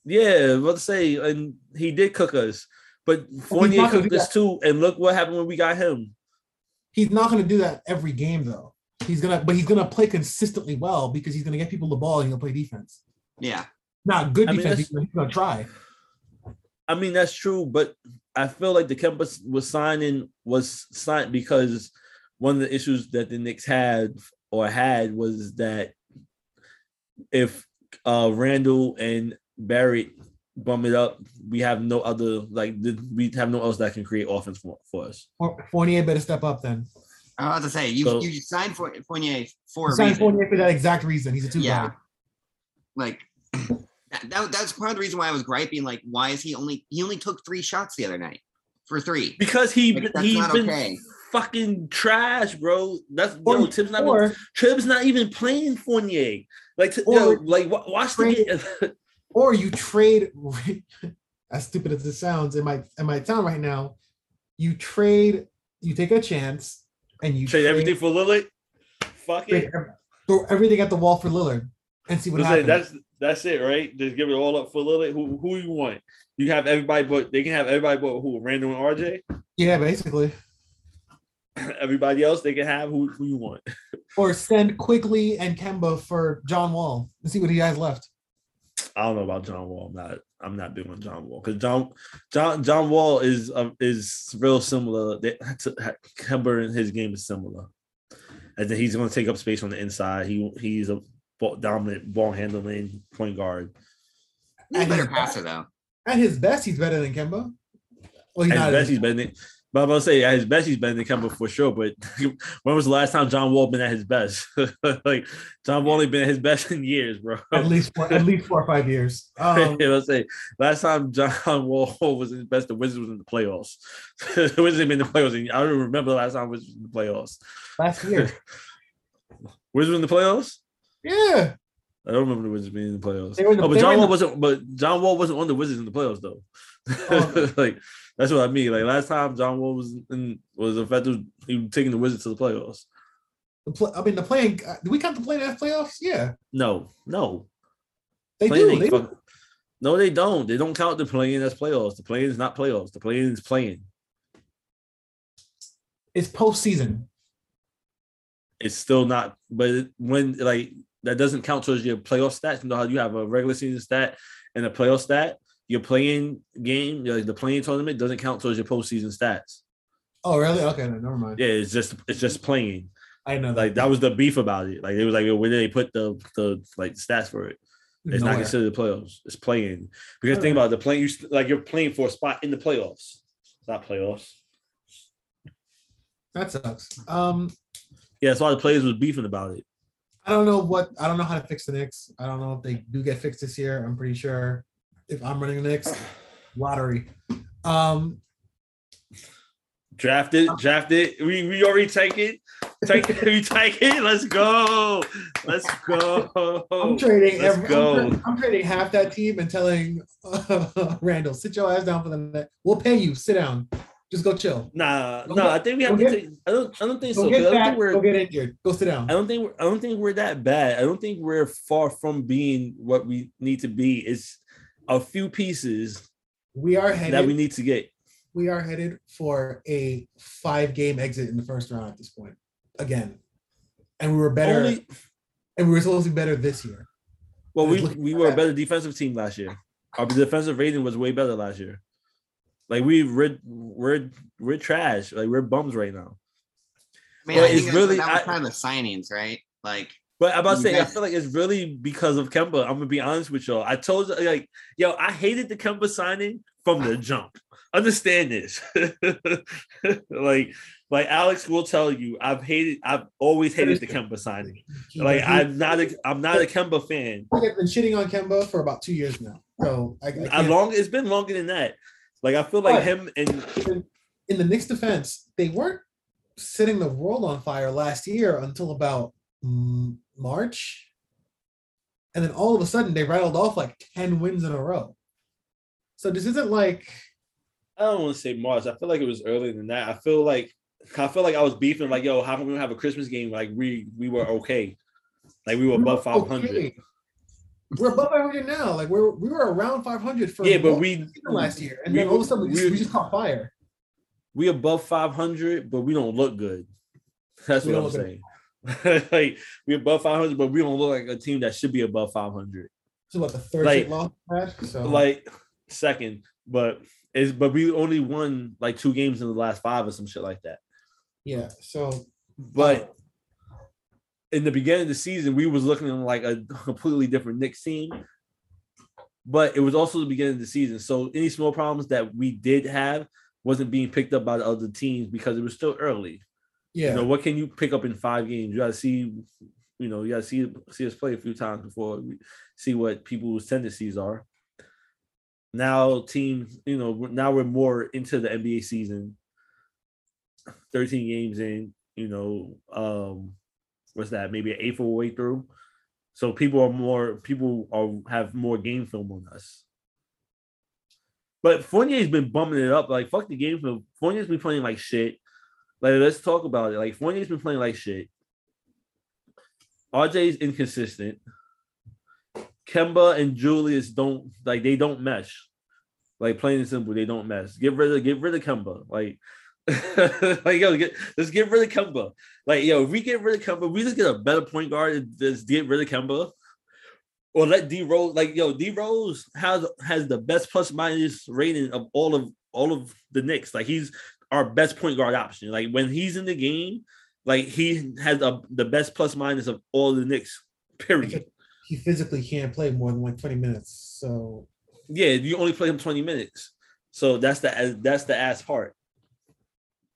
Yeah, what to say, and he did cook us. But Fournier not cooked us too, and look what happened when we got him. He's not going to do that every game though. He's gonna but he's gonna play consistently well because he's gonna get people the ball and he'll play defense. Yeah. not good I mean, defense that's- he's gonna try. I mean, that's true, but I feel like the Kemba was signing was signed because one of the issues that the Knicks had or had was that if uh Randle and Barrett bum it up, we have no other like we have no else that can create offense for, for us. Four- Fournier better step up then I was about to say you So- you signed for Fournier for a Sign reason. Fournier for that exact reason he's a two Yeah. guard Like that, that that's part of the reason why I was griping. Like, why is he only he only took three shots the other night for three? Because he Like, that's he's been okay. fucking trash, bro. That's or, yo, Thibs not even, or, Thibs not even playing Fournier. Like t- Or- yo, like watch the game. Or you trade as stupid as this sounds it might it might sound right now you trade you take a chance and you trade everything for Lillard. Fuck it. throw everything at the wall for Lillard and see what Listen, happens. that's that's it, right? Just give it all up for Lillard. Who who you want? You have everybody, but they can have everybody, but who? Randle and RJ. yeah, basically. Everybody else they can have who who you want. or send Quickley and Kemba for John Wall and see what he has left. I don't know about John Wall. I'm not. I'm not big on John Wall because John John John Wall is um, is real similar. They, to, Kemba and his game is similar, and then he's going to take up space on the inside. He he's a ball, dominant ball handling point guard. He's better passer though. At his best, he's better than Kemba. Well, he's At not. his best, he's been. there- But I'm gonna say at his best, he's been in Kemba for sure. But when was the last time John Wall been at his best? like John Wall ain't been at his best in years, bro. at least four, at least four or five years. Um, you know what I'm saying? Last time John Wall was in his best, the Wizards was in the playoffs. the Wizards ain't been in the playoffs. and I don't remember the last time Wizards was in the playoffs. last year. Wizards in the playoffs? Yeah. I don't remember the Wizards being in the playoffs. The- oh, but John Wall the- wasn't. But John Wall wasn't on the Wizards in the playoffs though. Oh. like that's what I mean. Like last time John Wall was in was effective, he was taking the Wizards to the playoffs. The play, I mean, the playing. uh, Do we count the playing as playoffs? Yeah, No, no, they Playing do. They do. fuck- no, they don't. They don't count the playing as playoffs. The playing is not playoffs. The playing is playing. It's postseason. it's still not. But when like that doesn't count towards your playoff stats. You know how you have a regular season stat and a playoff stat. Your playing game, like the playing tournament, doesn't count towards your postseason stats. Oh, really? Okay, no, never mind. Yeah, it's just it's just playing. I know that. Like that was the beef about it. Like it was like where they put the the like stats for it? It's not considered the playoffs. It's playing because think about it, the playing. You like you're playing for a spot in the playoffs. It's not playoffs. That sucks. Um, Yeah, that's why the players was beefing about it. I don't know what. I don't know how to fix the Knicks. I don't know if they do get fixed this year. I'm pretty sure if I'm running the Knicks, lottery. Um, Draft it, draft it. We we already take it. Take it, we take it. Let's go. Let's go. I'm trading. let's every, I'm, I'm trading half that team and telling Randle, sit your ass down for the net. We'll pay you. Sit down. Just go chill. Nah, Go nah. get- I think we have to get- take. I don't. I don't think Go so. get I don't think we're. Go get injured. Go sit down. I don't think. I don't think we're that bad. I don't think we're far from being what we need to be. It's a few pieces We are headed. that we need to get. we are headed for a five game exit in the first round at this point again and we were better Only. and we were supposed to be better this year Well, we we were a better defensive team last year. Our defensive rating was way better last year. Like we we're we're we're trash. Like we're bums right now. I mean, Well, I it's really- that was I- kind of the signings, right? Like, But I'm about to mm-hmm. say, I feel like it's really because of Kemba. I'm gonna be honest with y'all. I told you, like, yo, I hated the Kemba signing from the jump. Understand this. like, like Alex will tell you, I've hated, I've always hated the Kemba signing. Like, I'm not a, I'm not a Kemba fan. I've been shitting on Kemba for about two years now so I, I long, it's been longer than that. Like, I feel like him and in, the Knicks defense they weren't setting the world on fire last year until about March and then all of a sudden they rattled off like 10 wins in a row so this isn't like I don't want to say March. I feel like it was earlier than that. I feel like I feel like I was beefing like, yo, how come we don't have a Christmas game? Like we we were okay. Like we were above 500. okay. We're above 500 now. Like we're we were around 500 for Yeah, but we of the season last year, and we- then all of a sudden we, just, we just caught fire. we above 500, but we don't look good. That's We what I'm saying. like we're above 500, but we don't look like a team that should be above 500. So what the third Like- loss? So Like second, but is but we only won like two games in the last five or some shit like that. yeah, so But in the beginning of the season, we was looking like a completely different Knicks team. But it was also the beginning of the season. So any small problems that we did have wasn't being picked up by the other teams because it was still early. Yeah, You know, what can you pick up in five games? You gotta see, you know, you gotta see see us play a few times before we see what people's tendencies are. Now, teams, you know, now we're more into the NBA season. 13 games in, you know, um, what's that? Maybe an eighth of the way through. So people are more people are have more game film on us. But Fournier's been bumming it up. Like fuck the game film. Fournier's been playing like shit. Like, let's talk about it. Like, Fournier's been playing like shit. RJ's inconsistent. Kemba and Julius don't like they don't mesh. Like plain and simple, they don't mesh. Get rid of get rid of Kemba. Like like yo, get, let's get rid of Kemba. Like yo, if we get rid of Kemba, we just get a better point guard and just get rid of Kemba. Or let D Rose, like yo, D Rose has has the best plus minus rating of all of all of the Knicks. Like he's our best point guard option. Like when he's in the game, like he has a, the best plus minus of all the Knicks. Period. He physically can't play more than like 20 minutes. So Yeah, you only play him 20 minutes. So that's the that's the ass part.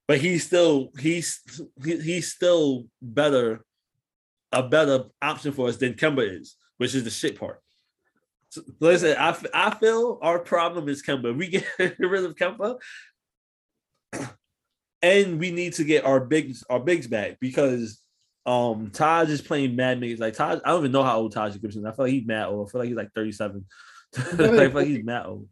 But he's still he's he, he's still better, a better option for us than Kemba is, which is the shit part. So, listen, I feel our problem is Kemba. We get rid of Kemba, and we need to get our bigs our bigs back because um Taj is playing mad minutes. Like Taj, I don't even know how old Taj Gibson. is. I feel like he's mad old. I feel like he's like 37. I feel like he's mad old.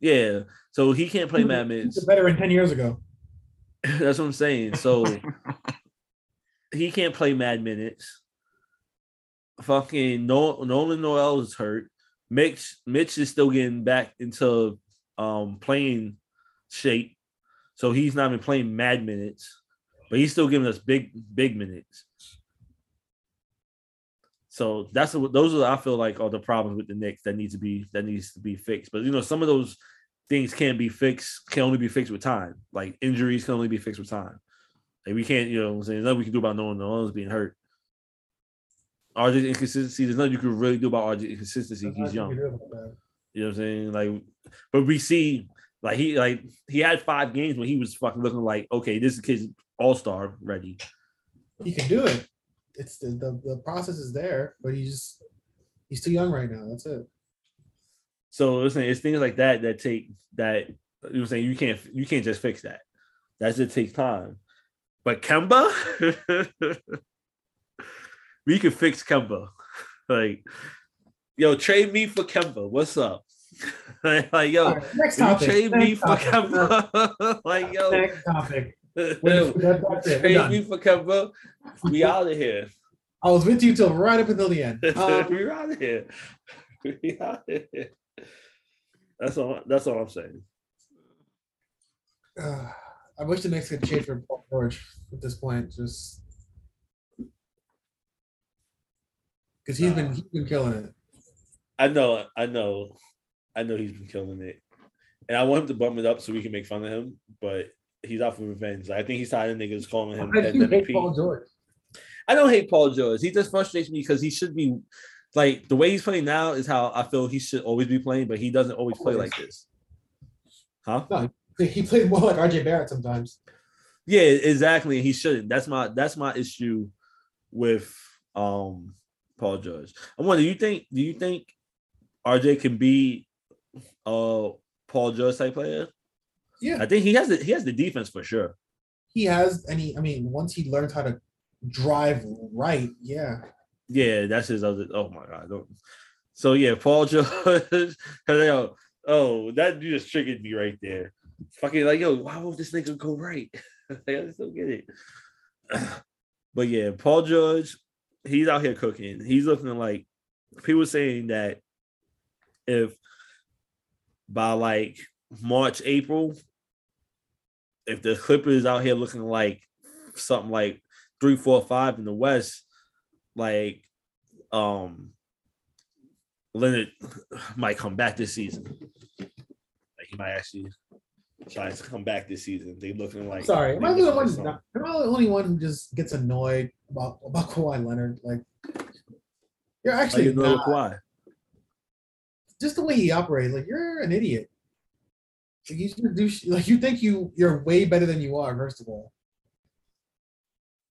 Yeah. So he can't play mad minutes. a veteran 10 years ago. That's what I'm saying. So he can't play mad minutes. Fucking no, Nerlens Noel is hurt. Mitch Mitch is still getting back into um playing shape. So he's not even playing mad minutes, but he's still giving us big, big minutes. So that's what those are I feel like are the problems with the Knicks that needs to be that needs to be fixed. But you know, some of those things can't be fixed, can only be fixed with time. Like injuries can only be fixed with time. Like we can't, you know what I'm saying, nothing we can do about knowing no one's being hurt. RJ inconsistency, there's nothing you can really do about RJ inconsistency. He's young. You know what I'm saying? Like, but we see like he like he had five games when he was fucking looking like, okay, this kid's all-star ready. He can do it. It's the, the, the process is there, but he's just he's too young right now. That's it. So listen, it's things like that that take that you know I'm saying you can't you can't just fix that. That's it takes time. But Kemba, we can fix Kemba. Like, yo, trade me for Kemba. What's up? like, yo, right, next topic. trade me next for Kemba. like, yo, Next topic. yo, That- that's. We're trade me for Kemba. We out of here. I was with you till right up until the end. Um, we out of here. We out of here. That's all. That's all I'm saying. uh, I wish the Knicks could trade for Paul George at this point, just because he's been he's been killing it. I know, I know, I know he's been killing it, and I want him to bump it up so we can make fun of him. But he's out for revenge. I think he's tired of niggas calling him you hate Paul George? I don't hate Paul George. He just frustrates me because he should be like the way he's playing now is how I feel he should always be playing, but he doesn't always play like this. Huh? No, He played more like RJ Barrett sometimes. Yeah, exactly. He shouldn't. That's my that's my issue with um Paul George. I wonder, do you think do you think RJ can be uh Paul George type player? Yeah, I think he has the he has the defense for sure. he has, and he, I mean, once he learns how to drive right, yeah, Yeah, that's his other. Oh my god. Don't- So yeah, Paul George. yo, oh, that you just triggered me right there. Fucking like, yo, why won't this nigga go right? Like, I just don't get it. But yeah, Paul George, he's out here cooking. He's looking like people saying that if by like March, April, if the Clippers out here looking like something like three, four, five in the West, like um Leonard might come back this season. Like he might actually try to come back this season. They looking like Sorry, am I the one? something. Am I the only one who just gets annoyed about about Kawhi Leonard? Like, you're actually you not, Kawhi. Just the way he operates. Like, you're an idiot. Like you do like you think you you're way better than you are. First of all,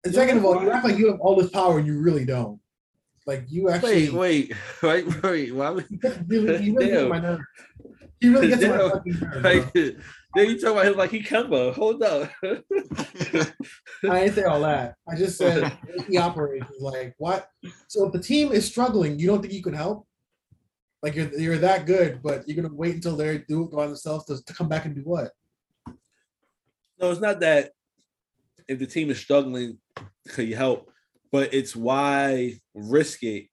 and Yeah, second of all, you act like you have all this power and you really don't. Like you actually, Wait, wait, wait, wait. Why would he really, he really Damn. my nerves. He really gets on my Damn. fucking nerves. bro. then you talk about him like he Kemba. Hold up. I didn't say all that. I just said he operates like what. So if the team is struggling, you don't think you can help? Like you're you're that good, but you're gonna wait until they do it by themselves to, to come back and do what? no, it's not that if the team is struggling, can you help? But it's why risk it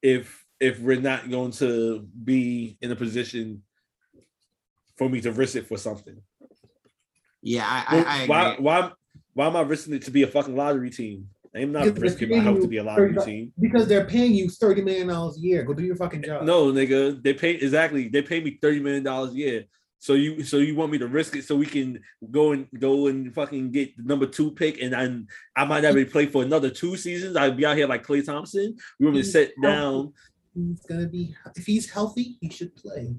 if if we're not going to be in a position for me to risk it for something. Yeah, I, I, I why why why am I risking it to be a fucking lottery team? I'm not risking my health to be a lottery 30 team. Because they're paying you thirty million dollars a year. Go do your fucking job. No, nigga, they pay exactly. They pay me thirty million dollars a year. So you, so you want me to risk it so we can go and go and fucking get the number two pick, and I, I might not be play for another two seasons. I'd be out here like Klay Thompson. We want me to sit down. He's gonna be if he's healthy, he should play.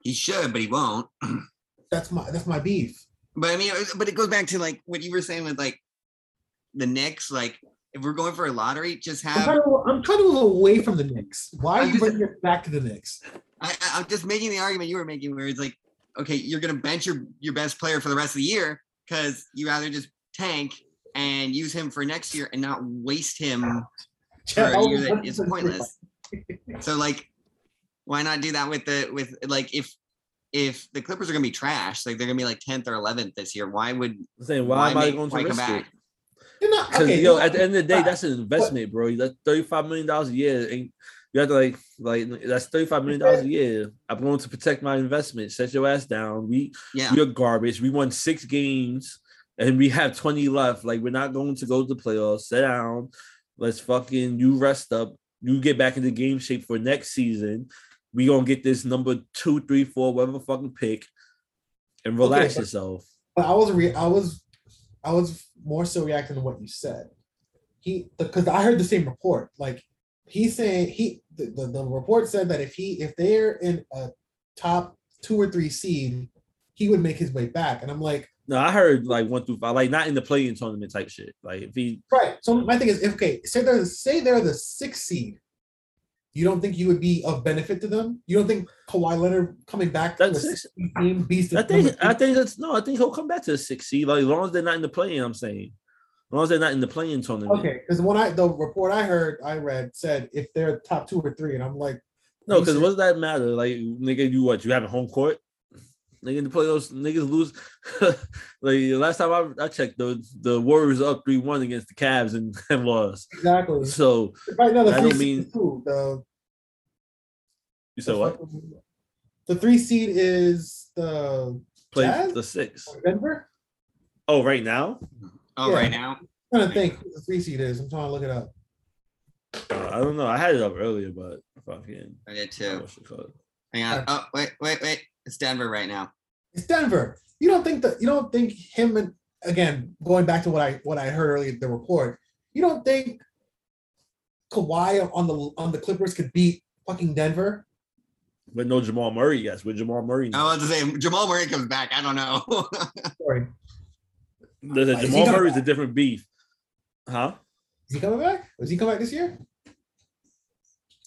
he should, but he won't. That's my that's my beef. But I mean, but it goes back to like what you were saying with like the Knicks. Like, if we're going for a lottery, just I'm have. trying, to, I'm trying to move away from the Knicks. Why are I'm you just- bringing it back to the Knicks? I, I- I'm just making the argument you were making, where it's like, okay, you're gonna bench your your best player for the rest of the year because you rather just tank and use him for next year and not waste him for a year that is pointless. So like, why not do that with the with like if if the Clippers are gonna be trash, like they're gonna be like tenth or eleventh this year, why would I'm saying why, am I make- going to why come risk it? back? You're not Because okay. yo, at the end of the day, that's an investment, bro. That thirty-five million dollars a year ain't you have to like like that's thirty-five million dollars a year. I'm going to protect my investment. Set your ass down. We Yeah, we're garbage. We won six games and we have 20 left. Like we're not going to go to the playoffs. Sit down. Let's fucking you rest up. You get back into game shape for next season. We gonna get this number two, three, four, whatever fucking pick, and relax but- yourself. But I was re- I was I was more so reacting to what you said. He because I heard the same report. Like he's saying he the, the, the report said that if he if they're in a top two or three seed, he would make his way back. And I'm like, No, I heard like one through five, like not in the play-in tournament type shit. Like if he right. So my thing is, if, okay, say they're say they're the sixth seed. You don't think you would be of benefit to them? You don't think Kawhi Leonard coming back to That's team beast? I think I think that's no, I think he'll come back to the six seed. Like as long as they're not in the play-in, I'm saying. As long as they're not in the play-in tournament. Okay, because when I the report I heard, I read said if they're top two or three, and I'm like, No, because what does that matter? Like, nigga, you what? You have a home court? Nigga, in the playoffs, niggas lose. like last time I, I checked, the the Warriors up three one against the Cavs and, and lost. exactly. So Right now, the I three don't seed mean- is who? The you said what? The three seed is the Play Jazz? the six. Denver. Oh, right now? oh Yeah. right now. I'm trying to think who the three seed is. I'm trying to look it up. Uh, I don't know. I had it up earlier, but fucking. I did too. what's it called? Hang on. Oh wait, wait, wait. It's Denver right now. It's Denver. You don't think that you don't think him and again going back to what I what I heard earlier the report. You don't think Kawhi on the on the Clippers could beat fucking Denver? But no Jamal Murray, yes. With Jamal Murray, I was to say Jamal Murray comes back. I don't know. Sorry, There's a Jamal coming Murray's a back? different beef. Huh? is he coming back? Was he coming back this year?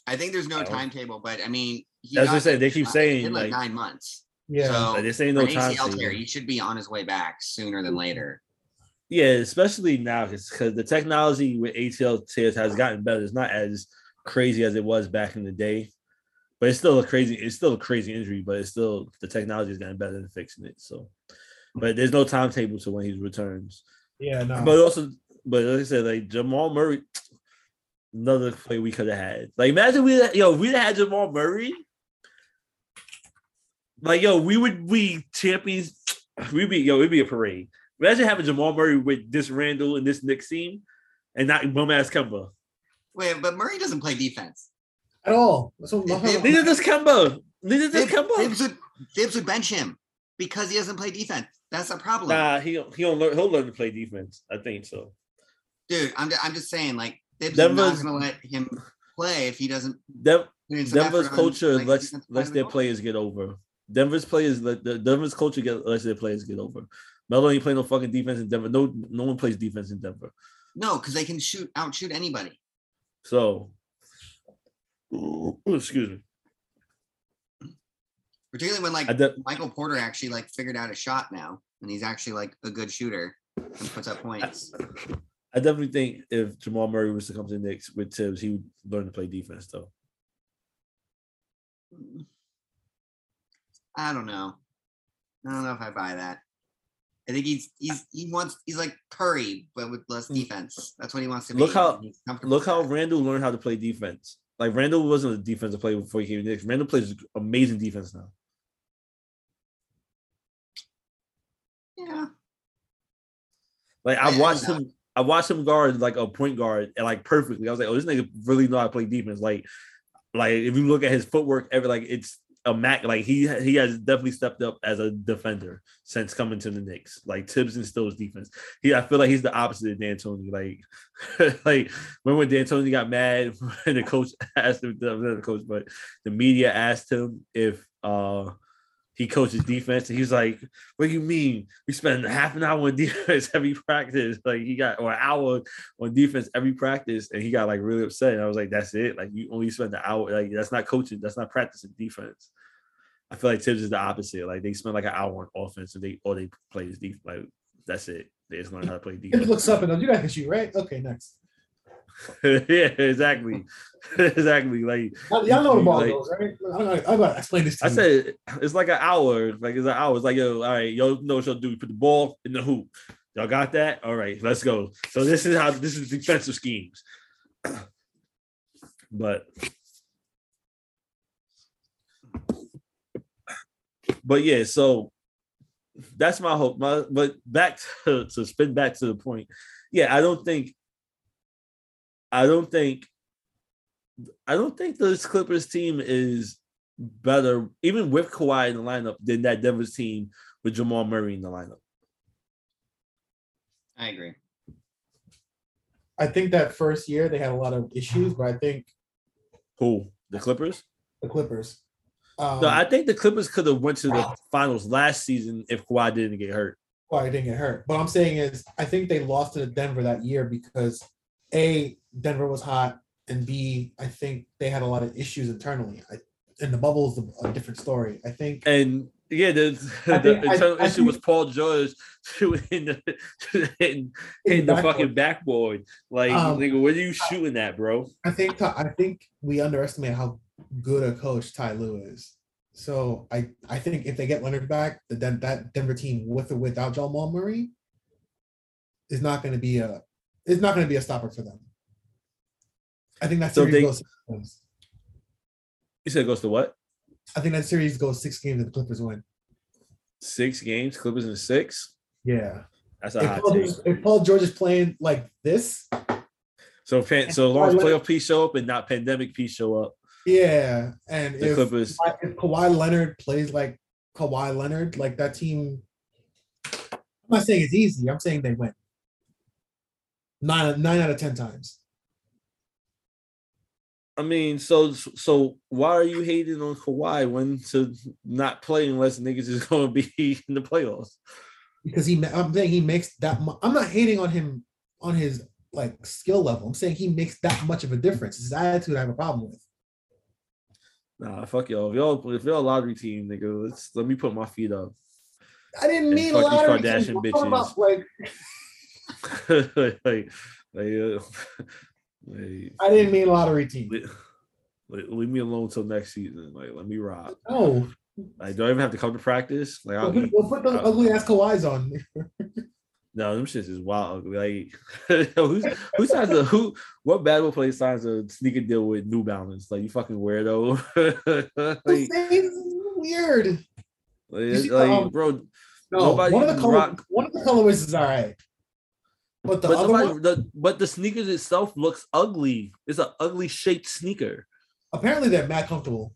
I think there's no timetable, but I mean, he That's what I got- said. They keep uh, saying, like, like- nine months. Yeah. So Like, this ain't no an time. ACL for tear, he should be on his way back sooner than later. Yeah, especially now because the technology with ACL tears has gotten better. It's not as crazy as it was back in the day, but it's still a crazy. It's still a crazy injury, but it's still the technology has gotten better than fixing it. So, but there's no timetable to when he returns. yeah, no. But also, but like I said, like Jamal Murray, another play we could have had. Like imagine we, yo, if we had Jamal Murray. Like yo, we would be champions. We'd be yo, it'd be a parade. Imagine having Jamal Murray with this Randle and this Knicks team, and not bum ass Kemba. Wait, but Murray doesn't play defense. at all. That's what- If- if- Neither does Kemba. Neither does Thibs, Kemba. Thibs would, Thibs would bench him because he doesn't play defense. That's a problem, Nah, he he don't learn. He'll learn to play defense. I think so. dude. I'm, I'm just saying, like Thibs is not going to let him play if he doesn't. Dev, put in some Denver's culture lets lets their the players get over. Denver's players the Denver's culture get lets their players get over. Melo ain't play no fucking defense in Denver. No, no one plays defense in Denver. No, because they can shoot outshoot anybody. So, Ooh, excuse me. Particularly when like de- Michael Porter actually like figured out a shot now, and he's actually like a good shooter and puts up points. I definitely think if Jamal Murray was to come to the Knicks with Thibs, he would learn to play defense though. I don't know. I don't know if I buy that. I think he's he's he wants he's like Curry but with less hmm. defense. That's what he wants to be. Look how look how Randle learned how to play defense. Like Randle wasn't a defensive player before he came to Knicks. Randle plays amazing defense now. Yeah. Like I, I watched him. I watched him guard like a point guard and like perfectly. I was like, oh, this nigga really know how to play defense. Like, like if you look at his footwork, every like it's a mac. Like he he has definitely stepped up as a defender since coming to the Knicks. Like Thibs instills defense. He I feel like he's the opposite of D'Antoni. Like, like remember when D'Antoni got mad when the coach asked him, the coach, but the media asked him if uh he coaches defense, and he was like, "What do you mean? We spend half an hour on defense every practice? Like he got or an hour on defense every practice, and he got like really upset." And I was like, "That's it? Like you only spend an hour? Like that's not coaching. That's not practicing defense." I feel like Thibs is the opposite. Like they spend like an hour on offense, and they or they play his defense. Like that's it. They just learn how to play It defense. looks up and. You guys can shoot, right? Okay, next. yeah, exactly, exactly. Like Y'all know the ball Like- goes, right? Gonna, I'm gonna explain this to I you. said it's like an hour. Like it's an hour. It's like yo, all right, yo know what y'all do. Put the ball in the hoop. Y'all got that? All right, let's go. So this is how this is defensive schemes. But but yeah, so that's my hope. My but back to, to spin back to the point. Yeah, I don't think I don't think I don't think this Clippers team is better, even with Kawhi in the lineup, than that Denver's team with Jamal Murray in the lineup. I agree. I think that first year they had a lot of issues, but I think Who? The Clippers? the Clippers. Um, No, I think the Clippers could have went to the finals last season if Kawhi didn't get hurt. Kawhi didn't get hurt. What I'm saying is, I think they lost to Denver that year because a Denver was hot, and b I think they had a lot of issues internally. I, and the bubble is a, different story. I think And yeah, the, the think- internal I issue think- was Paul George shooting the hitting, hitting the fucking backboard. Like, Um, nigga, what are you shooting at, bro? I think I think we underestimate how good a coach Ty Lue is. So I I think if they get Leonard back, the that Denver team with or without Jamal Murray is not going to be a is not going to be a stopper for them. I think that So series they- goes. Six games. You said it goes to what? I think that series goes six games and the Clippers win. Six games, Clippers in six. Yeah. That's a If hot Paul, take. George, if Paul George is playing like this, So, pan, so as long as Kawhi playoff piece show up and not pandemic piece show up, yeah, and the if Clippers. if Kawhi Leonard plays like Kawhi Leonard, like that team, I'm not saying it's easy. I'm saying they win. Nine nine out of ten times. I mean, so so why are you hating on Kawhi when to not play unless niggas is going to be in the playoffs? Because he, I'm saying he makes that. Mu- I'm not hating on him on his like skill level. I'm saying he makes that much of a difference. His attitude, I have a problem with. Nah, fuck y'all. If y'all if y'all a lottery team, nigga, let's let me put my feet up. I didn't mean lottery. I'm talking about, bitches. Like like, like, uh, like, I didn't mean lottery team. le- leave me alone till next season. Like, let me rock. No, Like, do I even have to come to practice? Like, I'll we'll put, we'll put those uh, ugly ass Kawhis on. no, them shits is wild. Like, who's who signs a who? What basketball player signs a sneaker deal with New Balance? Like, you fucking weirdo. like, weird. like, like, um, bro. No, one of the color, rock- one of the colorways is all right, but the but other nobody, one, the, but the sneakers itself looks ugly. It's an ugly shaped sneaker. apparently they're mad comfortable.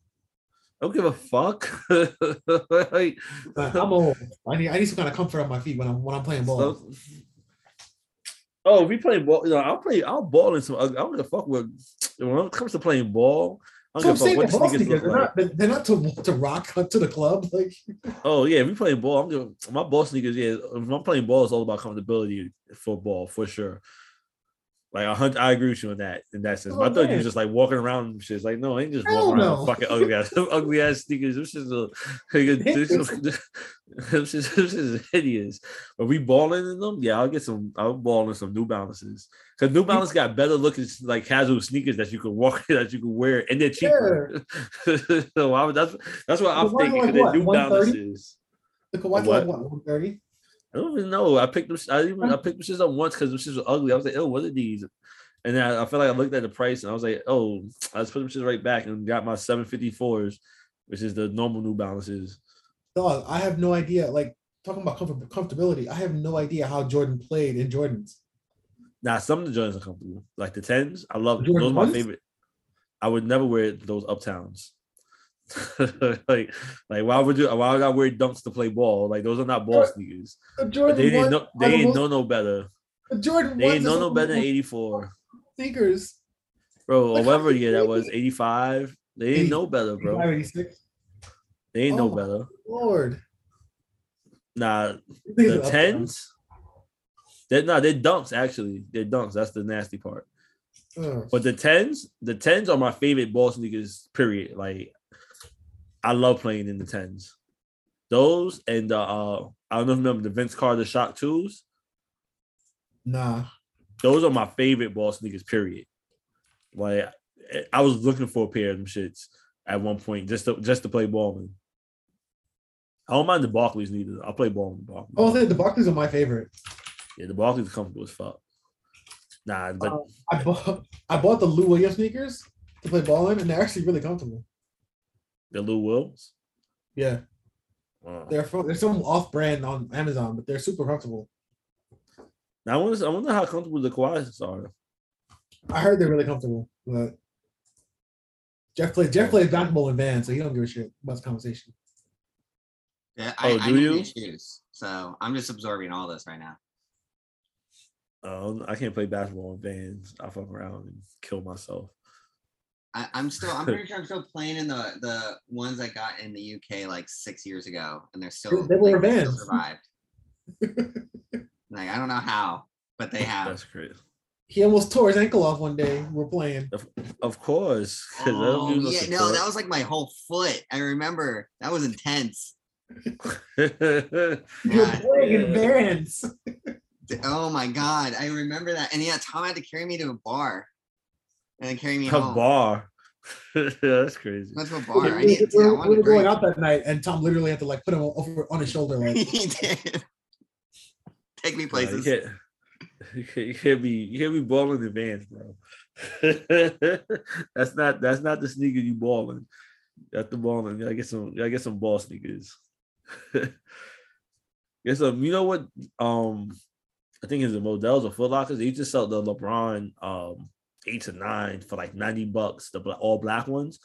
I don't give a fuck. like, I'm old. I need I need some kind of comfort on my feet when I'm when I'm playing ball. so- oh, if we play ball, you know, I'll play. I'll ball in some. I don't give a fuck with when it comes to playing ball. So I'm saying they're what ball the sneakers. They're like. not, they're not to, to rock to the club. Like Oh yeah, if we playing ball, I'm giving my ball sneakers. Yeah, if I'm playing ball, it's all about comfortability football for sure. Like a hundred, I agree with you on that in that sense. Oh, But I oh, thought you was just like walking around and shit. It's like no, I ain't just Hell walking around no. fucking ugly ass ugly ass sneakers. This is a this is this is, this hideous. Are we balling in them? Yeah, I'll get some. I'll ball in some New Balances because New Balance got better looking like casual sneakers that you can walk that you can wear and they're cheaper. so I, that's that's what I'm thinking. like what, New Balances. the Kawhi What? like what 130. I don't even know. I picked them. I even I uh-huh. picked them shits up once because them shits were ugly. I was like, oh, what are these? And then I, I feel like I looked at the price and I was like, oh, I just put them shits right back and got my 754s, which is the normal New Balances. Dog, I have no idea. Like talking about comfort, comfortability. I have no idea how Jordan played in Jordans. Nah, some of the Jordans are comfortable. Like the tens, I love Jordan those. Are my favorite. I would never wear those uptowns. like, like why would you? Why would I wear dunks to play ball? Like those are not ball sneakers. But Jordan they didn't know. They the didn't know no better. Jordan They didn't know no better than eighty four, Sneakers. bro. Or Like, whatever year that was, eighty five. They didn't know better, bro. 86. They didn't Oh know better. Lord. Nah, the tens. They're not. They're dunks. Actually, they're dunks. That's the nasty part. But the tens, the tens are my favorite ball sneakers. Period. Like, I love playing in the tens. Those and the uh, I don't know if you remember the Vince Carter Shock twos. Nah. Those are my favorite ball sneakers. Period. Like, I was looking for a pair of them shits at one point just to just to play ball in. I don't mind the Barclays neither. I'll play ball in the Barclays. Oh, the Barclays are my favorite. Yeah, the Barclays are comfortable as fuck. Nah, but Uh, I bought I bought the Lou Williams sneakers to play ball in, and they're actually really comfortable. The Lou Wills. Yeah, Wow. they're from, they're some off brand on Amazon, but they're super comfortable. Now I wonder, I wonder how comfortable the Kawhis are. I heard they're really comfortable, but Jeff plays Jeff plays basketball in Vans, so he don't give a shit about the conversation. Yeah, I, Oh, I do need you? new shoes, so I'm just absorbing all this right now. Um, I can't play basketball in Vans. I fuck around and kill myself. I, I'm still. I'm pretty sure I'm still playing in the the ones I got in the UK like six years ago, and they're still They were like, still Vans. survived. like I don't know how, but they have. That's crazy. He almost tore his ankle off one day. We're playing. Of course. 'cause I don't Oh, do no yeah, no, support. that was like my whole foot. I remember that was intense. You're playing in Vans. Oh my god, I remember that. And yeah, Tom had to carry me to a bar, and then carry me a home. bar. That's crazy. That's to a We bar. I we- needed we. I were, we were going out that night, and Tom literally had to like put him over on his shoulder, like he did. Take me Nah, places. you, can't, you can't. You can't be. You can't be balling in Vans, bro. that's not. That's not the sneaker you balling. That's the balling. I gotta get some. You gotta get some ball sneakers. get some. You know what? Um, I think it's the Modell's or Foot Lockers. They used to sell the LeBron um eight to nine for like ninety bucks. The all black ones.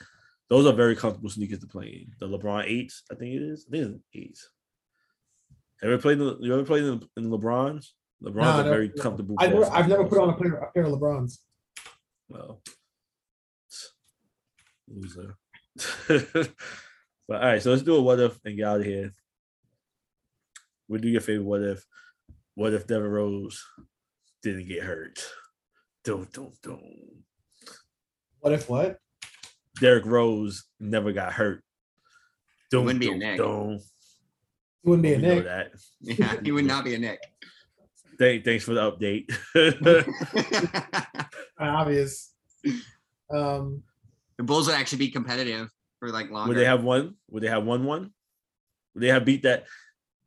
Those are very comfortable sneakers to play in. The LeBron eights, I think it is. I think it's eights. Ever played the, you ever played in, in LeBron's? LeBron's no, very no. comfortable. I've never, I've never put on a pair, a pair of LeBrons. Well, loser. but all right, so let's do a what if and get out of here. We'll do your favorite what if. What if Devin Rose didn't get hurt? Don't don't don't. What if what? Derrick Rose never got hurt. Don't wouldn't be a don't He wouldn't be a We Knick. that. Yeah, he would not be a Knick. Thank, thanks for the update. Obvious. Um, the Bulls would actually be competitive for like longer. Would they have won? Would they have won one? Would they have beat that?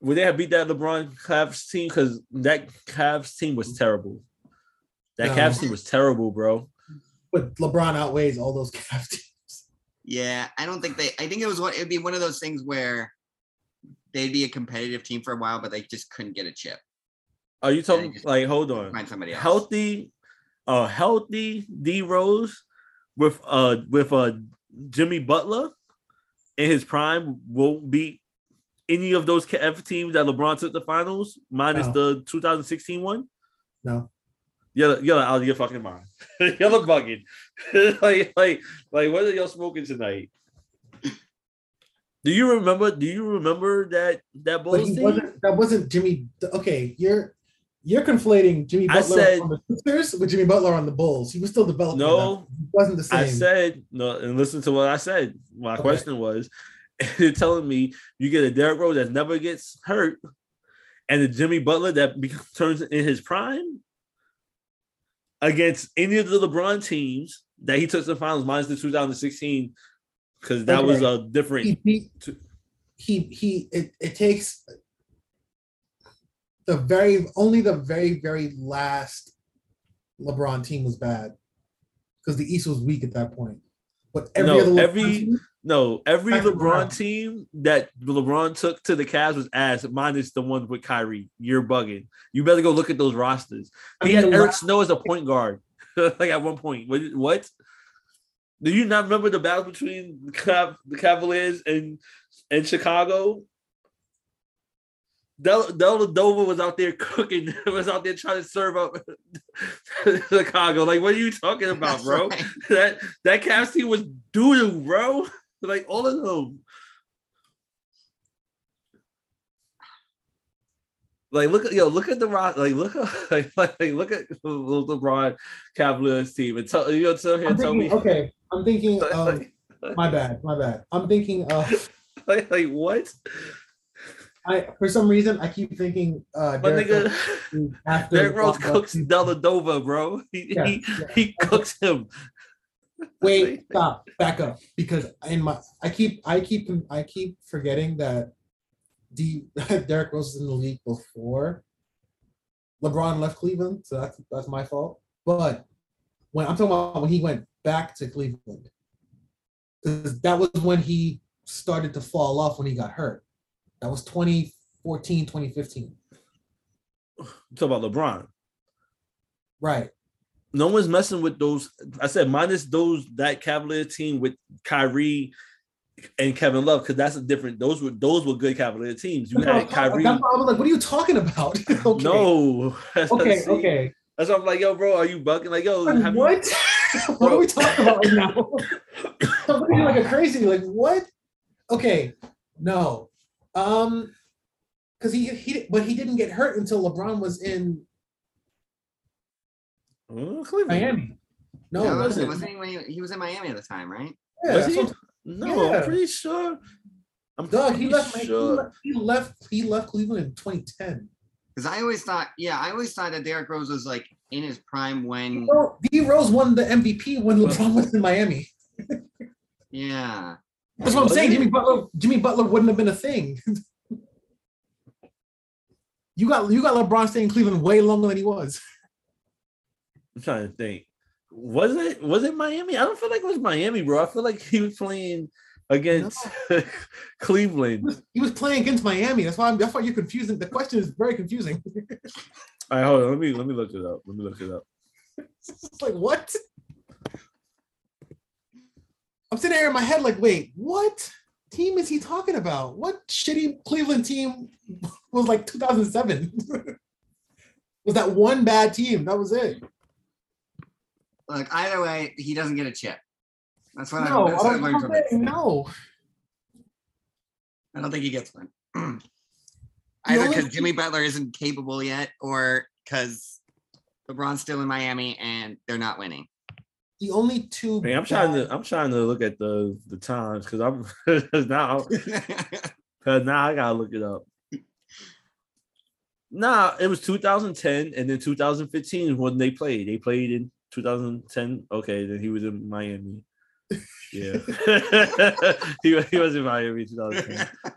Would they have beat that LeBron Cavs team? Because that Cavs team was terrible. That No. Cavs team was terrible, bro. but LeBron outweighs all those Cavs teams. Yeah, I don't think they. I think it was one. it'd be one of those things where they'd be a competitive team for a while, but they just couldn't get a chip. Are you talking like hold on? Find somebody else. Healthy, uh, healthy D Rose with uh with uh Jimmy Butler in his prime won't beat any of those Cavs teams that LeBron took the finals, minus No. the 2016 one. No. You're, you're out of your fucking mind. you're bugging. like, like, like, what are y'all smoking tonight? Do you remember? Do you remember that that Bulls team? wasn't. That wasn't Jimmy. Okay, you're you're conflating Jimmy Butler said- on the Sixers with Jimmy Butler on the Bulls. He was still developing. No. He wasn't the same. I said no, and listen to what I said. My Okay. question was, you're telling me you get a Derrick Rose that never gets hurt, and a Jimmy Butler that be- turns in his prime against any of the LeBron teams that he took to the finals, minus the 2016, because that was a different. he to- he he it, it takes the very only the very very last LeBron team was bad because the East was weak at that point. But every No, other LeBron every- team, No, every LeBron team that LeBron took to the Cavs was ass, minus the one with Kyrie. You're bugging. You better go look at those rosters. I He mean, had Eric Snow as a point guard, like at one point. What? Do you not remember the battle between the Cav- the Cavaliers and and Chicago? Del Del Dover was out there cooking, was out there trying to serve up Chicago. Like, what are you talking about, That's bro? right. That that Cavs team was doo doo, bro. Like all of them. Like look at yo, look at the rock, like look at like, like look at the LeBron Cavaliers team and tell you know tell here tell me okay, I'm thinking of like, my bad, my bad. I'm thinking of like, like what? I for some reason I keep thinking uh My Derrick nigga Derrick Rose cooks left. Dellavedova, bro. He, Yeah, he, yeah. he cooks him. Wait, stop, back up, because in my I keep I keep I keep forgetting that the Derrick Rose was in the league before LeBron left Cleveland, so that's that's my fault. But when I'm talking about when he went back to Cleveland, 'cause that was when he started to fall off when he got hurt. That was 2014, 2015. Talk about LeBron. Right. No one's messing with those. I said minus those that Cavalier team with Kyrie and Kevin Love because that's a different. Those were those were good Cavalier teams. You had Kyrie. I was like, what are you talking about? okay. No. Okay, See? okay. That's why I'm like, yo, bro, are you bugging? Like, yo, you- what? what are we talking about right now? I'm looking like a crazy. Like what? Okay, no. Um, because he he but he didn't get hurt until LeBron was in Oh, Cleveland. Miami. No, No, it wasn't, wasn't. wasn't he when he, he was in Miami at the time, right? Yeah, Was he? No, Yeah. I'm pretty sure. I'm Doug, he pretty left, he sure. left. He left. He left Cleveland in 2010. Because I always thought, yeah, I always thought that Derrick Rose was like in his prime when, Well, D Rose won the MVP when LeBron was in Miami. yeah. That's what I'm saying. Jimmy Butler. Jimmy Butler wouldn't have been a thing. you got you got LeBron staying in Cleveland way longer than he was. I'm trying to think. Was it was it Miami? I don't feel like it was Miami, bro. I feel like he was playing against He Cleveland. was, he was playing against Miami. That's why I'm, that's why you're confusing. The question is very confusing. All right, hold on. Let me let me look it up. Let me look it up. it's like what? I'm sitting here in my head like, wait, what team is he talking about? What shitty Cleveland team was like 2007? was that one bad team? That was it. Look, either way, he doesn't get a chip. That's what, No, I, that's I what I don't, learned I'm from it. saying no. I don't think he gets one. Either because Jimmy Butler isn't capable yet, or because LeBron's still in Miami and they're not winning. The only two. Hey, I'm trying to I'm trying to look at the the times because I'm now because now I gotta look it up. Nah, it was 2010 and then 2015 when they played. They played in 2010. Okay, then he was in Miami. Yeah, he, he was in Miami 2010.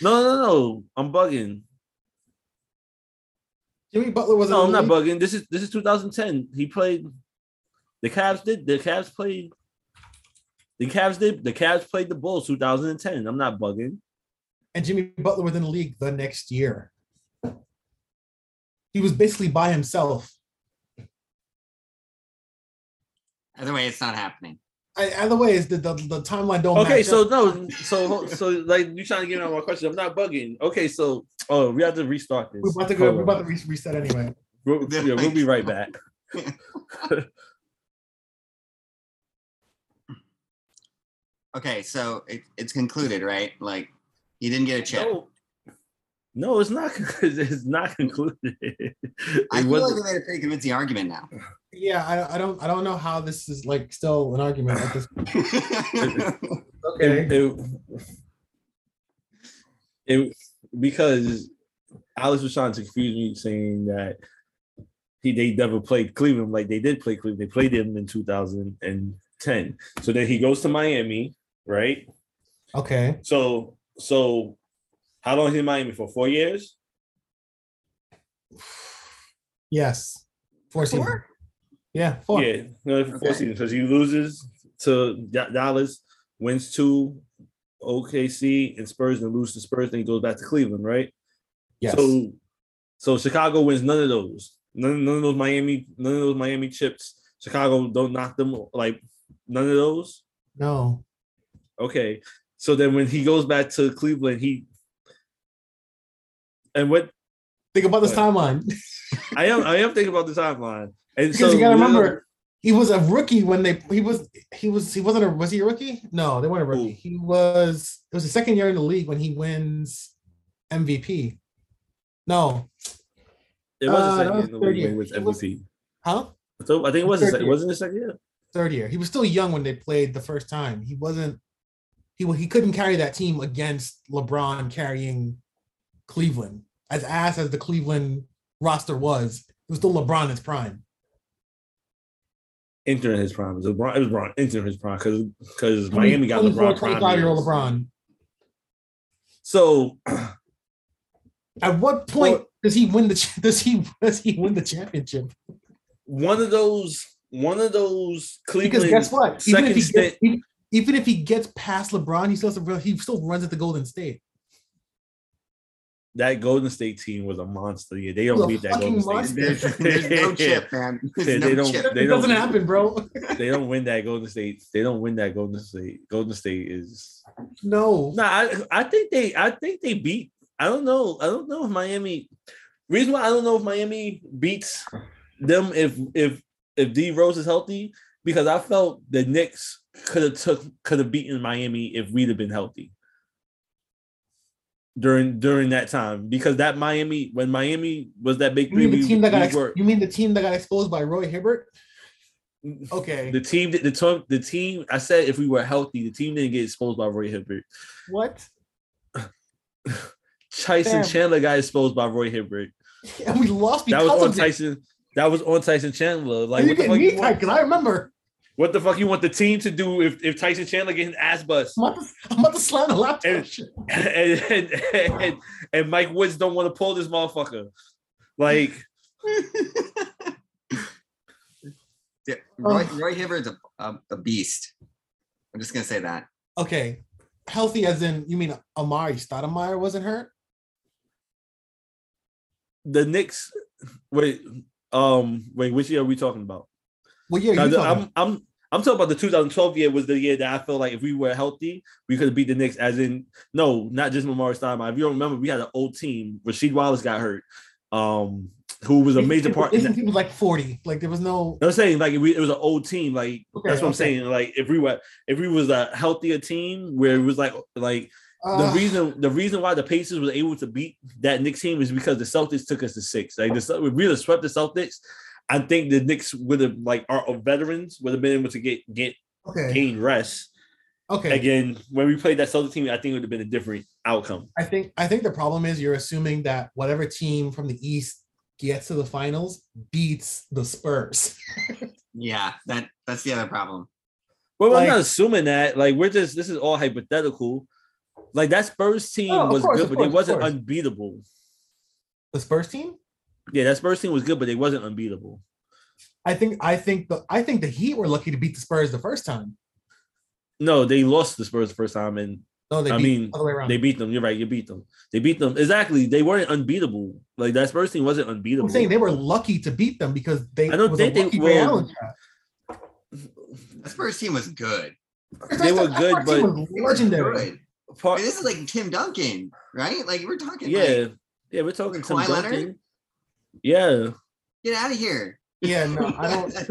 No, no, no, I'm bugging. Jimmy Butler was. In no, I'm not bugging. This is this is 2010. He played. The Cavs did. The Cavs played. The Cavs did. The Cavs played the Bulls 2010. I'm not bugging. And Jimmy Butler was in the league the next year. He was basically by himself. Either way, it's not happening. I, either way, is the, the the timeline don't. Okay, match so up. no, so so like you trying to get me on my question. I'm not bugging. Okay, so oh, we have to restart this. we're about to go. Hold We're on. about to re- reset anyway. We'll, yeah, we'll be right back. Okay, so it, it's concluded, right? Like you didn't get a check. No, no, it's not. It's not concluded. It I feel wasn't- like we made a pretty convincing argument now. Yeah, I, I don't I don't know how this is like still an argument at this. point. Okay. it, it, it- because Alex was trying to confuse me, saying that he they never played Cleveland like they did play Cleveland. They played them in 2010. So then he goes to Miami, right? Okay. So so how long is he in Miami for? Four years? Yes. Four. Four? Yeah. Four. Yeah, no, four Okay. seasons because he loses to Dallas wins two, OKC and Spurs, and lose to Spurs. Then he goes back to Cleveland, right? Yes. So, so Chicago wins none of those. None, none of those Miami, none of those Miami chips. Chicago don't knock them like none of those. no. Okay. So then when he goes back to Cleveland, he and what Think about this timeline. I am I am thinking about the timeline. And Because so you gotta remember, he was a rookie when they he was he was he wasn't a was he a rookie? No, they weren't a rookie. Who? He was it was the second year in the league when he wins MVP. No, it was uh, the second year in the league when he was It was- MVP. huh? So I think it was the year. wasn't the second year? Third year. He was still young when they played the first time. He wasn't he he couldn't carry that team against LeBron carrying Cleveland. As ass as the Cleveland roster was, it was still LeBron in his prime. Entering his prime. It was LeBron, it was LeBron entering his prime because because 20 Miami got 24, LeBron. prime 25 year old. LeBron. So At what point Well- does he win the does he does he win the championship? one of those one of those Cleveland Because guess what? Even if gets, even, even if he gets past LeBron, he still has to, he still runs at the Golden State. That Golden State team was a monster. Yeah, they don't beat that Golden State. monster. There's, there's no chip, man. They- no they don't- chip. they it doesn't don't- happen, bro. they don't win that Golden State. They don't win that Golden State. Golden State is No. no. I I think they I think they beat. I don't know. I don't know if Miami. Reason why I don't know if Miami beats them if if if D Rose is healthy because I felt the Knicks could have took could have beaten Miami if we'd have been healthy during during that time because that Miami when Miami was that big You mean three the we- team that got we ex- you mean the team that got exposed by Roy Hibbert? Okay. The team, the, the, the team. I said if we were healthy, the team didn't get exposed by Roy Hibbert. what? Tyson Damn. Chandler got exposed by Roy Hibbert. And we lost because That was on of it. Tyson. That was on Tyson Chandler. Like you what the get fuck? me You tight want, because I remember what the fuck you want the team to do if, if Tyson Chandler gets getting ass bust I'm about to, I'm about to slam the laptop. And- shit. and, and, and, and Mike Woodson don't want to pull this motherfucker. Like Yeah, Roy, Oh. Roy Hibbert's a, a, a beast. I'm just gonna say that. Okay. Healthy as in you mean Amar'e Stoudemire wasn't hurt? the Knicks. Wait, um, wait, which year are we talking about? Well, yeah, you I'm I'm I'm talking about the 2012 year was the year that I felt like if we were healthy, we could have beat the Knicks. As in, no, not just Amar'e Stoudemire. If you don't remember, we had an old team. Rasheed Wallace got hurt, um, who was a major part. His team was like 40. Like there was no I'm saying like we, it was an old team. Like Okay, that's what I'm saying. Like if we were if we was a healthier team where it was like like the uh, reason the reason why the Pacers was able to beat that Knicks team is because the Celtics took us to six. Like the we have swept the Celtics, I think the Knicks would have like our veterans would have been able to get get okay. gain rest. Okay. Again, when we played that Celtics team, I think it would have been a different outcome. I think I think the problem is you're assuming that whatever team from the East gets to the finals beats the Spurs. Yeah, that that's the other problem. Well, Like- I'm not assuming that. Like we're just this is all hypothetical. Like that Spurs team Oh, was course, good, of but course, it wasn't unbeatable. The Spurs team? Yeah, that Spurs team was good, but they wasn't unbeatable. I think I think the I think the Heat were lucky to beat the Spurs the first time. No, they lost the Spurs the first time, and No, they I beat mean, the way around. They beat them. You're right. You beat them. They beat them. Exactly. They weren't unbeatable. Like that Spurs team wasn't unbeatable. I'm saying they were lucky to beat them because they I don't was think a they- lucky Ray well, The Spurs team was good. They were good, but- was They were legendary. good. I mean, this is like Tim Duncan, right? Like we're talking. yeah, like, yeah. We're talking Tim Kawhi Leonard? Duncan. Yeah. get out of here. Yeah, no, I don't.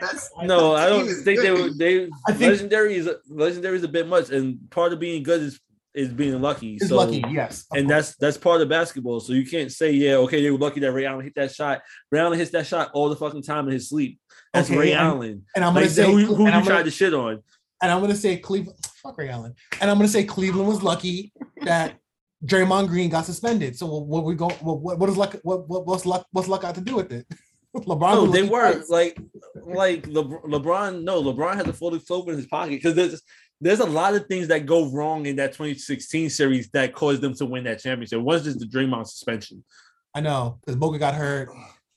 That's No, I don't was think they were. They I think- legendary is legendary is a bit much, and part of being good is is being lucky. It's so, lucky, yes. and course. that's that's part of basketball. So you can't say, yeah, okay, they were lucky that Ray Allen hit that shot. Ray Allen hits that shot all the fucking time in his sleep. That's Okay, Ray and- Allen. and I'm gonna Like, say who, who you I'm tried to shit on? and I'm gonna say Cleveland. Fuck Ray Allen. And I'm gonna say Cleveland was lucky that Draymond Green got suspended. So what we go? What what, what is luck? What, what what's luck? What's luck got to do with it? LeBron. No, they were twice. like, like Le- LeBron. No, LeBron has a fully float in his pocket because there's there's a lot of things that go wrong in that 2016 series that caused them to win that championship. One is just the Draymond suspension. I know because Bogut got hurt.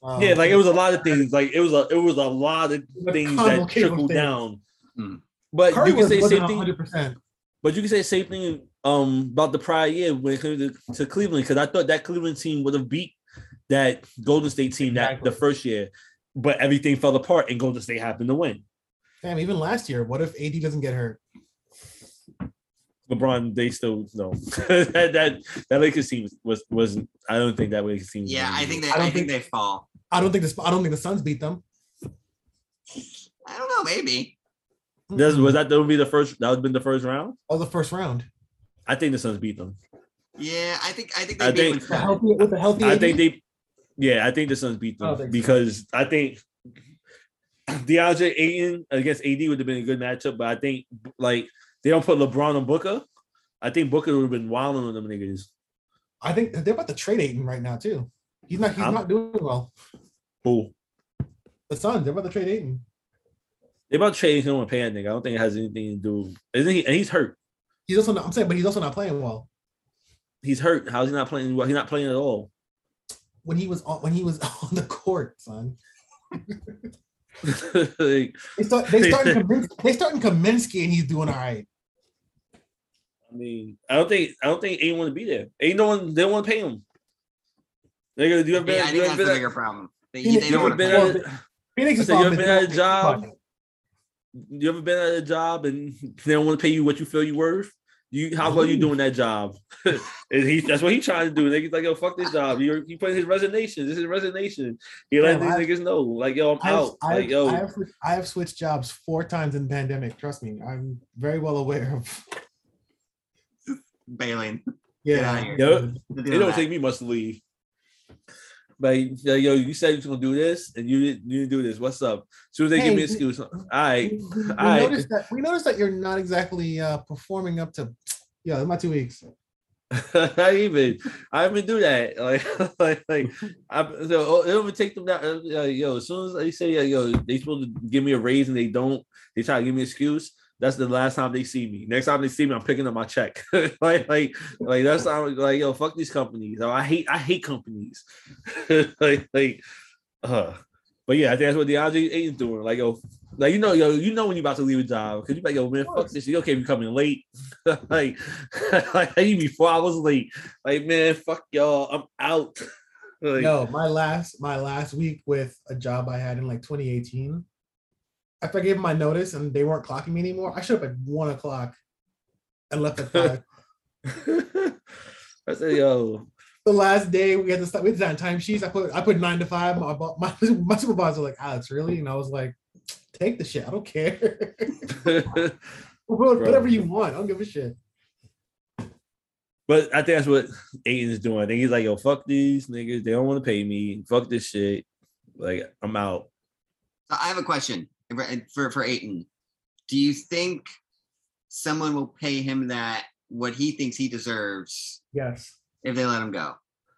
Um, yeah, like it was a lot of things. Like it was a it was a lot of things that trickled things. down. Hmm. But Curry you can was, say same thing. 100. percent But you can say the same thing um about the prior year when it came to, to Cleveland because I thought that Cleveland team would have beat that Golden State team that the first year, but everything fell apart and Golden State happened to win. Damn, even last year, what if AD doesn't get hurt? LeBron, they still no that that that Lakers team was wasn't. I don't think that Lakers team. Yeah, I think they I I, don't think, think- they fall. I don't think this. I don't think the Suns beat them. I don't know, maybe. Does- Mm-mm. was that that would be the first? That would have been the first round. Oh, the first round. I think the Suns beat them. Yeah, I think I think they I beat think- with The seven. healthy, with the healthy. I AD? think they, yeah, I think the Suns beat I don't them think so. because I think DeAndre Ayton against AD would have been a good matchup, but I think like they don't put LeBron on Booker. I think Booker would have been wilding on them niggas. I think they're about to trade Ayton right now too. He's not. He's I'm- not doing well. Who? The Suns. They're about to trade Ayton. They about to trade him and pay that nigga. I don't think it has anything to do. Isn't he? And he's hurt. He's also. Not, I'm saying, but he's also not playing well. He's hurt. How's he not playing? Well, he's not playing at all. When he was on, when he was on the court, son. like, They start. They starting. Kaminsky, they starting Kaminsky, and he's doing all right. I mean, I don't think I don't think Ayton want to be there. Ain't no one. They don't want to pay him. They're gonna do you ever Yeah. I think ever the bigger problem. They, You- they don't want to been pay. at Well, Phoenix is you ever been at a mid- job? You ever been at a job and they don't want to pay you what you feel you're worth? You how well you doing that job? and he that's what he trying to do. Niggas like, yo, fuck this job. You he putting his resignation. This is resignation. He let these I- niggas know, like, yo, I'm I have, out. I, Like, have, yo, I, have, switched- I have switched jobs four times in pandemic. Trust me, I'm very well aware of. Bailing. Yeah, Get outta They're it don't that. take me much to leave. But yo, yo, you said you was gonna do this and you didn't you didn't do this. What's up? As soon as they give me an excuse, all right. we, we- we Alright. noticed that we noticed that you're not exactly uh, performing up to. Yeah, in my two weeks. I even I even do that. Like like like I so it don't take them that uh, uh, yo. As soon as they say uh, yo, they supposed to give me a raise and they don't, they try to give me an excuse. That's the last time they see me. Next time they see me, I'm picking up my check. like like like that's how I'm like yo, fuck these companies. I hate I hate companies. like like uh but yeah, I think that's what DeAndre Ayton's doing. Like yo, like you know, yo, you know when you're about to leave a job because you're like, yo, man, fuck this. You okay? You coming late? like, like I need I was late. Like, man, fuck y'all. I'm out. like, No, my last my last week with a job I had in like 2018. After I gave them my notice and they weren't clocking me anymore, I showed up at one o'clock and left at five. I said, yo, the last day we had to start we had to sign time sheets. I put I put nine to five. My my, my supervisor was like, Alex, really? And I was like, take the shit. I don't care. Whatever you want. I don't give a shit. but I think that's what Ayton is doing. I think he's like, yo, fuck these niggas. They don't want to pay me. Fuck this shit. Like, I'm out. I have a question for for, for Ayton. Do you think someone will pay him that what he thinks he deserves Yes. if they let him go?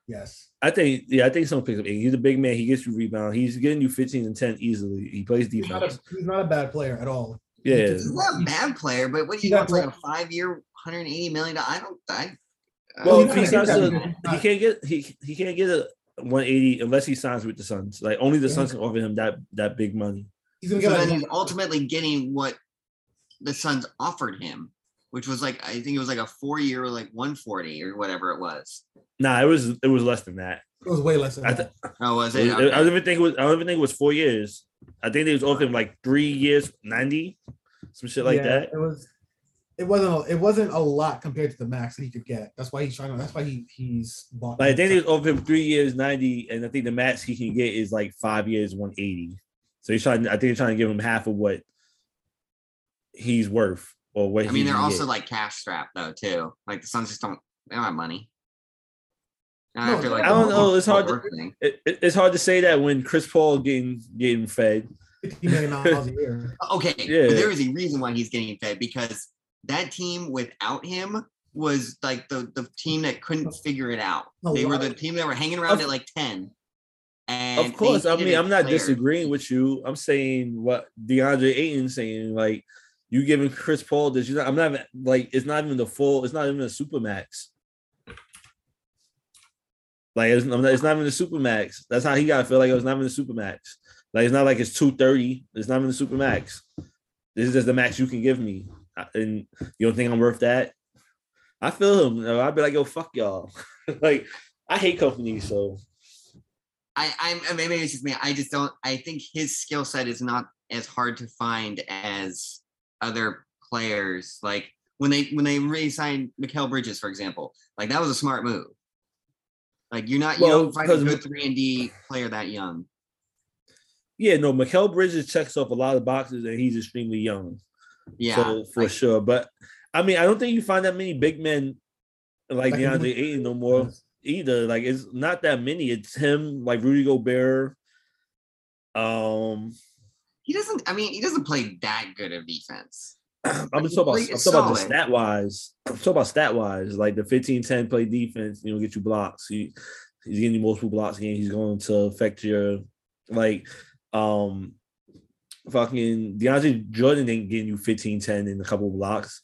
Yes. I think, yeah, I think someone picks up Ayton. He's a big man. He gets you rebound. He's getting you 15 and 10 easily. He plays He's not, a, defense. he's not a bad player at all. Yeah. He's not a bad player, but what do you got want like a five year, 180 million? I don't. I, uh, Well, he's if he not- signs to, he can't get he he can't get a 180 unless he signs with the Suns. Like only the Yeah. Suns can offer him that that big money. He's gonna so get then he's ultimately getting what the Suns offered him, which was like I think it was like a four year, like 140 or whatever it was. Nah, it was it was less than that. it was way less than I, that. th- Oh, was it- it? I don't even think it was I don't even think it was four years. I think they was offering him like three years, 90, some shit like Yeah, that. It was it wasn't a, it wasn't a lot compared to the max that he could get. That's why he's trying to that's why he he's bought Like I think they was offering him three years, 90, and I think the max he can get is like five years, 180. So he's trying I think they're trying to give him half of what he's worth or what I mean, they're also get. like cash strapped though too. Like the Suns just don't they don't have money. No, I feel like I don't know, it's hard to- worth thing. it, it- it's hard to say that when Chris Paul getting getting fed. fifty million dollars a year. Okay, Yeah. but there is a reason why he's getting fed because that team without him was like the the team that couldn't figure it out. No, they were the team that were hanging around Of- at like ten. And Of course, I mean I'm not player. disagreeing with you. I'm saying what DeAndre Ayton saying like you giving Chris Paul this. You know, I'm not even- like it's not even the full. It's not even a super max. Like it's, not- it's not even the super max. That's how he got to feel like it was not even the super max. Like it's not like it's 230. It's not even the super max. This is just the max you can give me, and you don't think I'm worth that? I feel him. I'd be like, yo, fuck y'all. like, I hate companies, so I, I'm uh, maybe it's just me. I just don't. I think his skill set is not as hard to find as other players. Like when they when they re-signed Mikal Bridges, for example, like that was a smart move. Like you're not you Well, don't find a good three and D player that young. yeah, no, Mikal Bridges checks off a lot of boxes, and he's extremely young. Yeah, so for like- sure. But I mean, I don't think you find that many big men like DeAndre Ayton no more either. Like it's not that many. It's him, like Rudy Gobert. Um, he doesn't. I mean, he doesn't play that good of defense. I'm just talking about, I'm talking about the stat wise. I'm talking about stat wise, like the 15-10 play defense, you know, get you blocks. He, he's getting you multiple blocks again. He's going to affect your like um fucking DeAndre Jordan ain't getting you 15-10 in a couple blocks.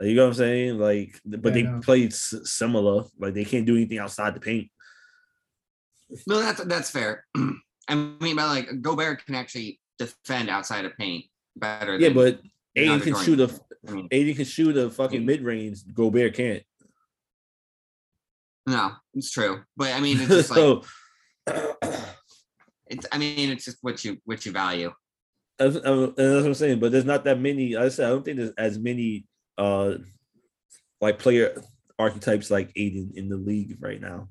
Like, you know what I'm saying? Like, but Yeah, they know. played s- similar. Like they can't do anything outside the paint. No, that's that's fair. I mean, but like Gobert can actually defend outside of paint better. Yeah, than but Ayton can shoot a I mean, Ayton can shoot a fucking Mm. mid range. Gobert can't. no, it's true. But I mean, it's just like so it's. I mean, it's just what you what you value. That's, that's what I'm saying. But there's not that many. like I said I don't think there's as many uh like player archetypes like Ayton in the league right now.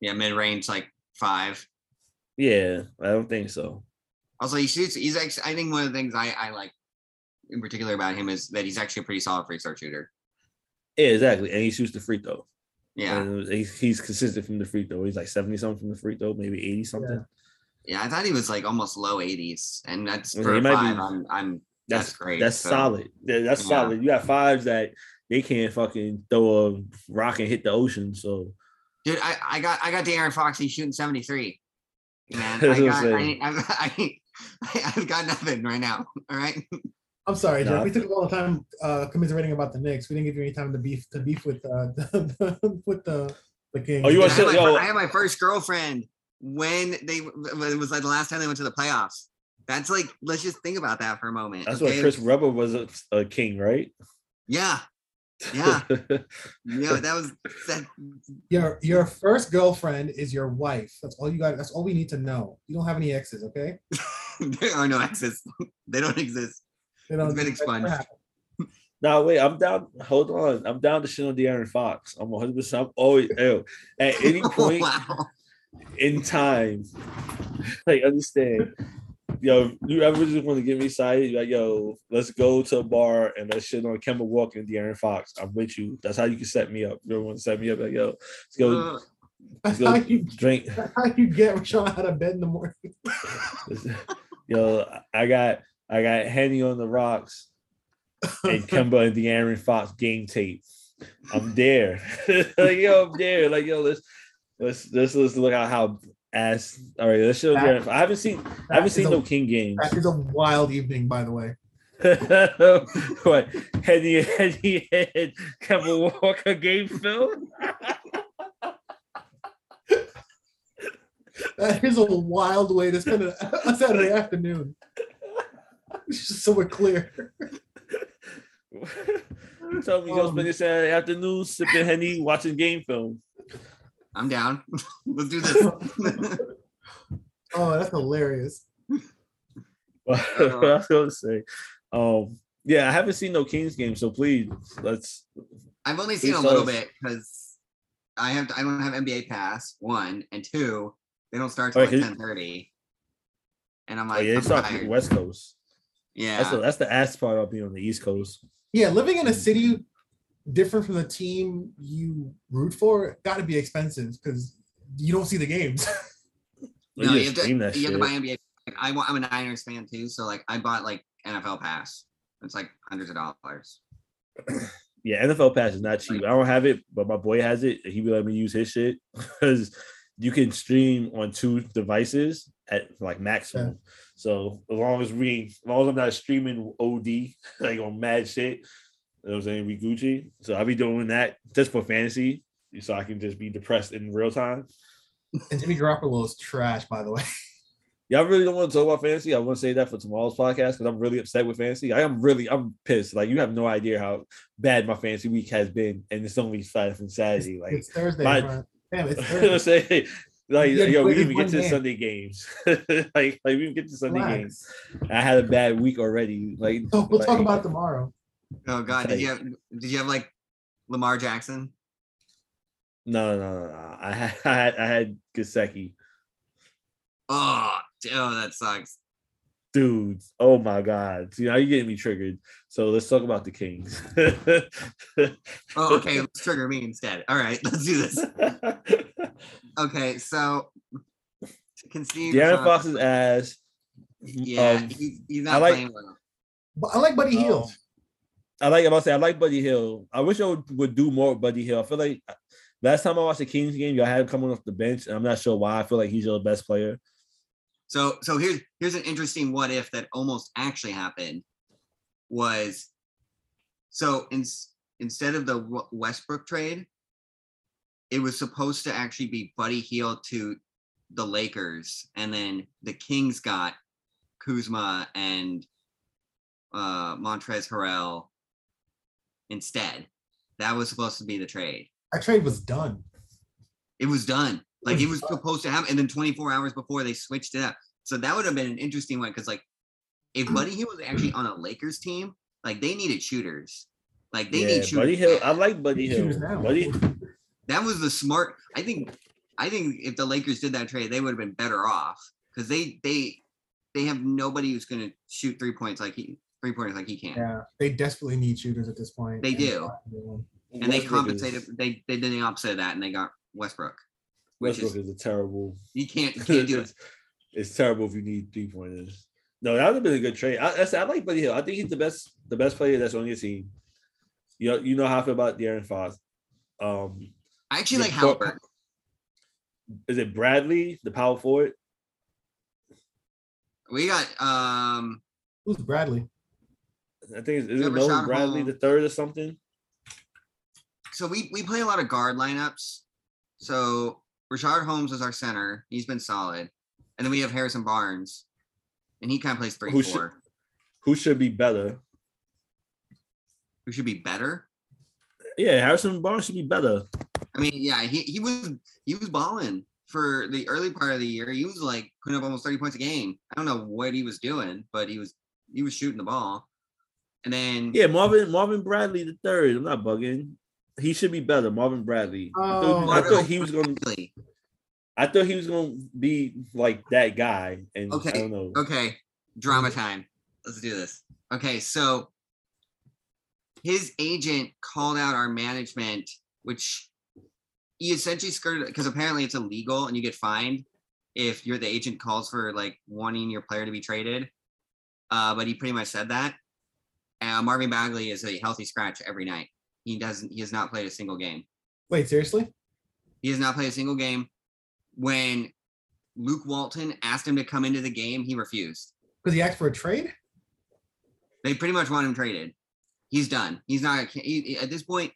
Yeah, mid range like five. Yeah, I don't think so. Also, he shoots. He's actually. I think one of the things I I like in particular about him is that he's actually a pretty solid free throw shooter. Yeah, exactly. And he shoots the free throw. Yeah, And he's, he's consistent from the free throw. He's like 70 something from the free throw, maybe 80 something. yeah. I thought he was like almost low 80s, and that's Yeah, for he a might be- five. I'm I'm That's, That's great, That's so- solid. Yeah, that's Yeah. solid. You got fives that they can't fucking throw a rock and hit the ocean. So dude. I I got I got De'Aaron Fox. He's shooting 73. Man, I what got I'm I, saying. I, I I've got nothing right now. All right. I'm sorry, No, Jeff. We took up all the time uh, commiserating about the Knicks. We didn't give you any time to beef to beef with uh, with the the Kings. Oh, you I wanna had, my, yo- I had my first girlfriend when they when it was like the last time they went to the playoffs. That's like let's just think about that for a moment. that's okay? what Chris Webber was a, a king, right? Yeah, yeah, yeah. That was that. your your first girlfriend is your wife. That's all you got. That's all we need to know. You don't have any exes, okay? there are oh, no exes. they don't exist. They don't. It's been expunged. happened. No, wait, I'm down. Hold on. I'm down to shit on De'Aaron Fox. I'm 100. percent I'm always ew. at any point wow. in time. Like, understand. Yo, you ever just want to get me excited? You're like, yo, let's go to a bar and let's shit on Kemba Walker and De'Aaron Fox. I'm with you. That's how you can set me up. You ever want to set me up? Like, yo, let's go Uh, That's Go how you drink. that's how you get Rashawn out of bed in the morning. Yo, I got I got Henny on the rocks and Kemba and De'Aaron Fox game tape. I'm there. like yo, I'm there. Like yo, let's let's let's let's look at how ass. All right, let's show That-. I haven't seen I haven't seen a- no King games. That is a wild evening, by the way. what Henny Henny and Kemba Walker game film? That is a wild way to spend a, Saturday afternoon. Just so we're clear. told me you gonna Um, spend your Saturday afternoon sipping Henny, watching game film. I'm down. Let's do this. Oh, that's hilarious. But I was gonna say, um, yeah, I haven't seen no Kings game, so please let's. I've only seen a little us. bit because I have I don't have NBA Pass. One and two, they don't start till Alright, like ten thirty. And I'm Oh, like, yeah, I'm it's not tired. West Coast. yeah, That's the that's the ass part of being on the East Coast. Yeah, living in a city different from the team you root for got to be expensive because you don't see the games. no, you you have stream to that you have to buy NBA. Like, I want, I'm a Niners fan too, so like I bought like NFL Pass. It's like hundreds of dollars. Yeah, NFL Pass is not cheap. I don't have it, but my boy has it. He be let me use his shit because you can stream on two devices at like maximum. So as long as we, as long as I'm not streaming OD like on mad shit, you know what I'm saying? We Gucci. So I'll be doing that just for fantasy, so I can just be depressed in real time. and Jimmy Garoppolo is trash, by the way. Y'all really don't want to talk about fantasy. I want to say that for tomorrow's podcast because I'm really upset with fantasy. I am really, I'm pissed. Like you have no idea how bad my fantasy week has been, and it's only Friday from Saturday. Like It's Thursday. my- Damn, it's Thursday. saying? Like, You yo, we didn't even get to the. Sunday games. like, like we didn't get to Sunday games. I had a bad week already. Like, So we'll talk about tomorrow. Oh God, did you have did you have like Lamar Jackson? No, no, no, no. I had, I had, I had Gesicki. Oh, oh, that sucks. Dudes, oh my God! See, now you're getting me triggered. So let's talk about the Kings. Oh, okay, let's trigger me instead. All right, let's do this. Okay, so to concede. De'Aaron Fox's ass. Yeah, um, he, he's I not like- playing well. But I like Buddy Um, Hield. I like. About to say I like Buddy Hield. I wish I would, would do more with Buddy Hield. I feel like last time I watched the Kings game, y'all had him coming off the bench, and I'm not sure why. I feel like he's your best player. So so here's here's an interesting what if that almost actually happened was so in, instead of the Westbrook trade, it was supposed to actually be Buddy Hield to the Lakers, and then the Kings got Kuzma and uh Montrezl Harrell instead. That was supposed to be the trade. That trade was done. It was done. Like it was supposed to happen, and then 24 hours before they switched it up. So that would have been an interesting one because, like, if Buddy Hield was actually on a Lakers team, like they needed shooters. Like they yeah, need shooters. Buddy Hield. I like Buddy Hield. Buddy, That was the smart. I think. I think if the Lakers did that trade, they would have been better off because they they they have nobody who's going to shoot three points like he three pointers like he can't. Yeah, they desperately need shooters at this point. They And do. And they Westbrook is- compensated. They they did the opposite of that, and they got Westbrook, which Westbrook is is a terrible. you can't you can't do it. it's, it's terrible if you need three pointers. No, that would have been a good trade. I, I, I like Buddy Hield. I think he's the best, the best player that's on your team. You know, you know how I feel about De'Aaron Fox. Um, I actually like Yeah, Halliburton. is it Bradley, the power forward? We got um Who's Bradley? I think it's, is it Melvin Bradley the third or something. so we we play a lot of guard lineups. So Richaun Holmes is our center. He's been solid. And then we have Harrison Barnes. And he kind of plays three Who should- four. Who should be better? Who should be better? Yeah, Harrison Barnes should be better. I mean, yeah, he, he was he was balling for the early part of the year. He was like putting up almost 30 points a game. I don't know what he was doing, but he was he was shooting the ball. And then Yeah, Marvin Marvin Bradley the third. I'm not bugging. He should be better. Marvin Bradley. I thought, Oh. I thought he was going. to Bradley. I thought he was going to be like that guy. And I Okay, don't know. Okay, drama time. Let's do this. Okay, so his agent called out our management, which he essentially skirted because apparently it's illegal and you get fined if you're the agent calls for like wanting your player to be traded. Uh, but he pretty much said that. Uh, Marvin Bagley is a healthy scratch every night. He doesn't. He has not played a single game. Wait, seriously? He has not played a single game. When Luke Walton asked him to come into the game, he refused. Because he asked for a trade? They pretty much want him traded. He's done. He's not he, he- at this point.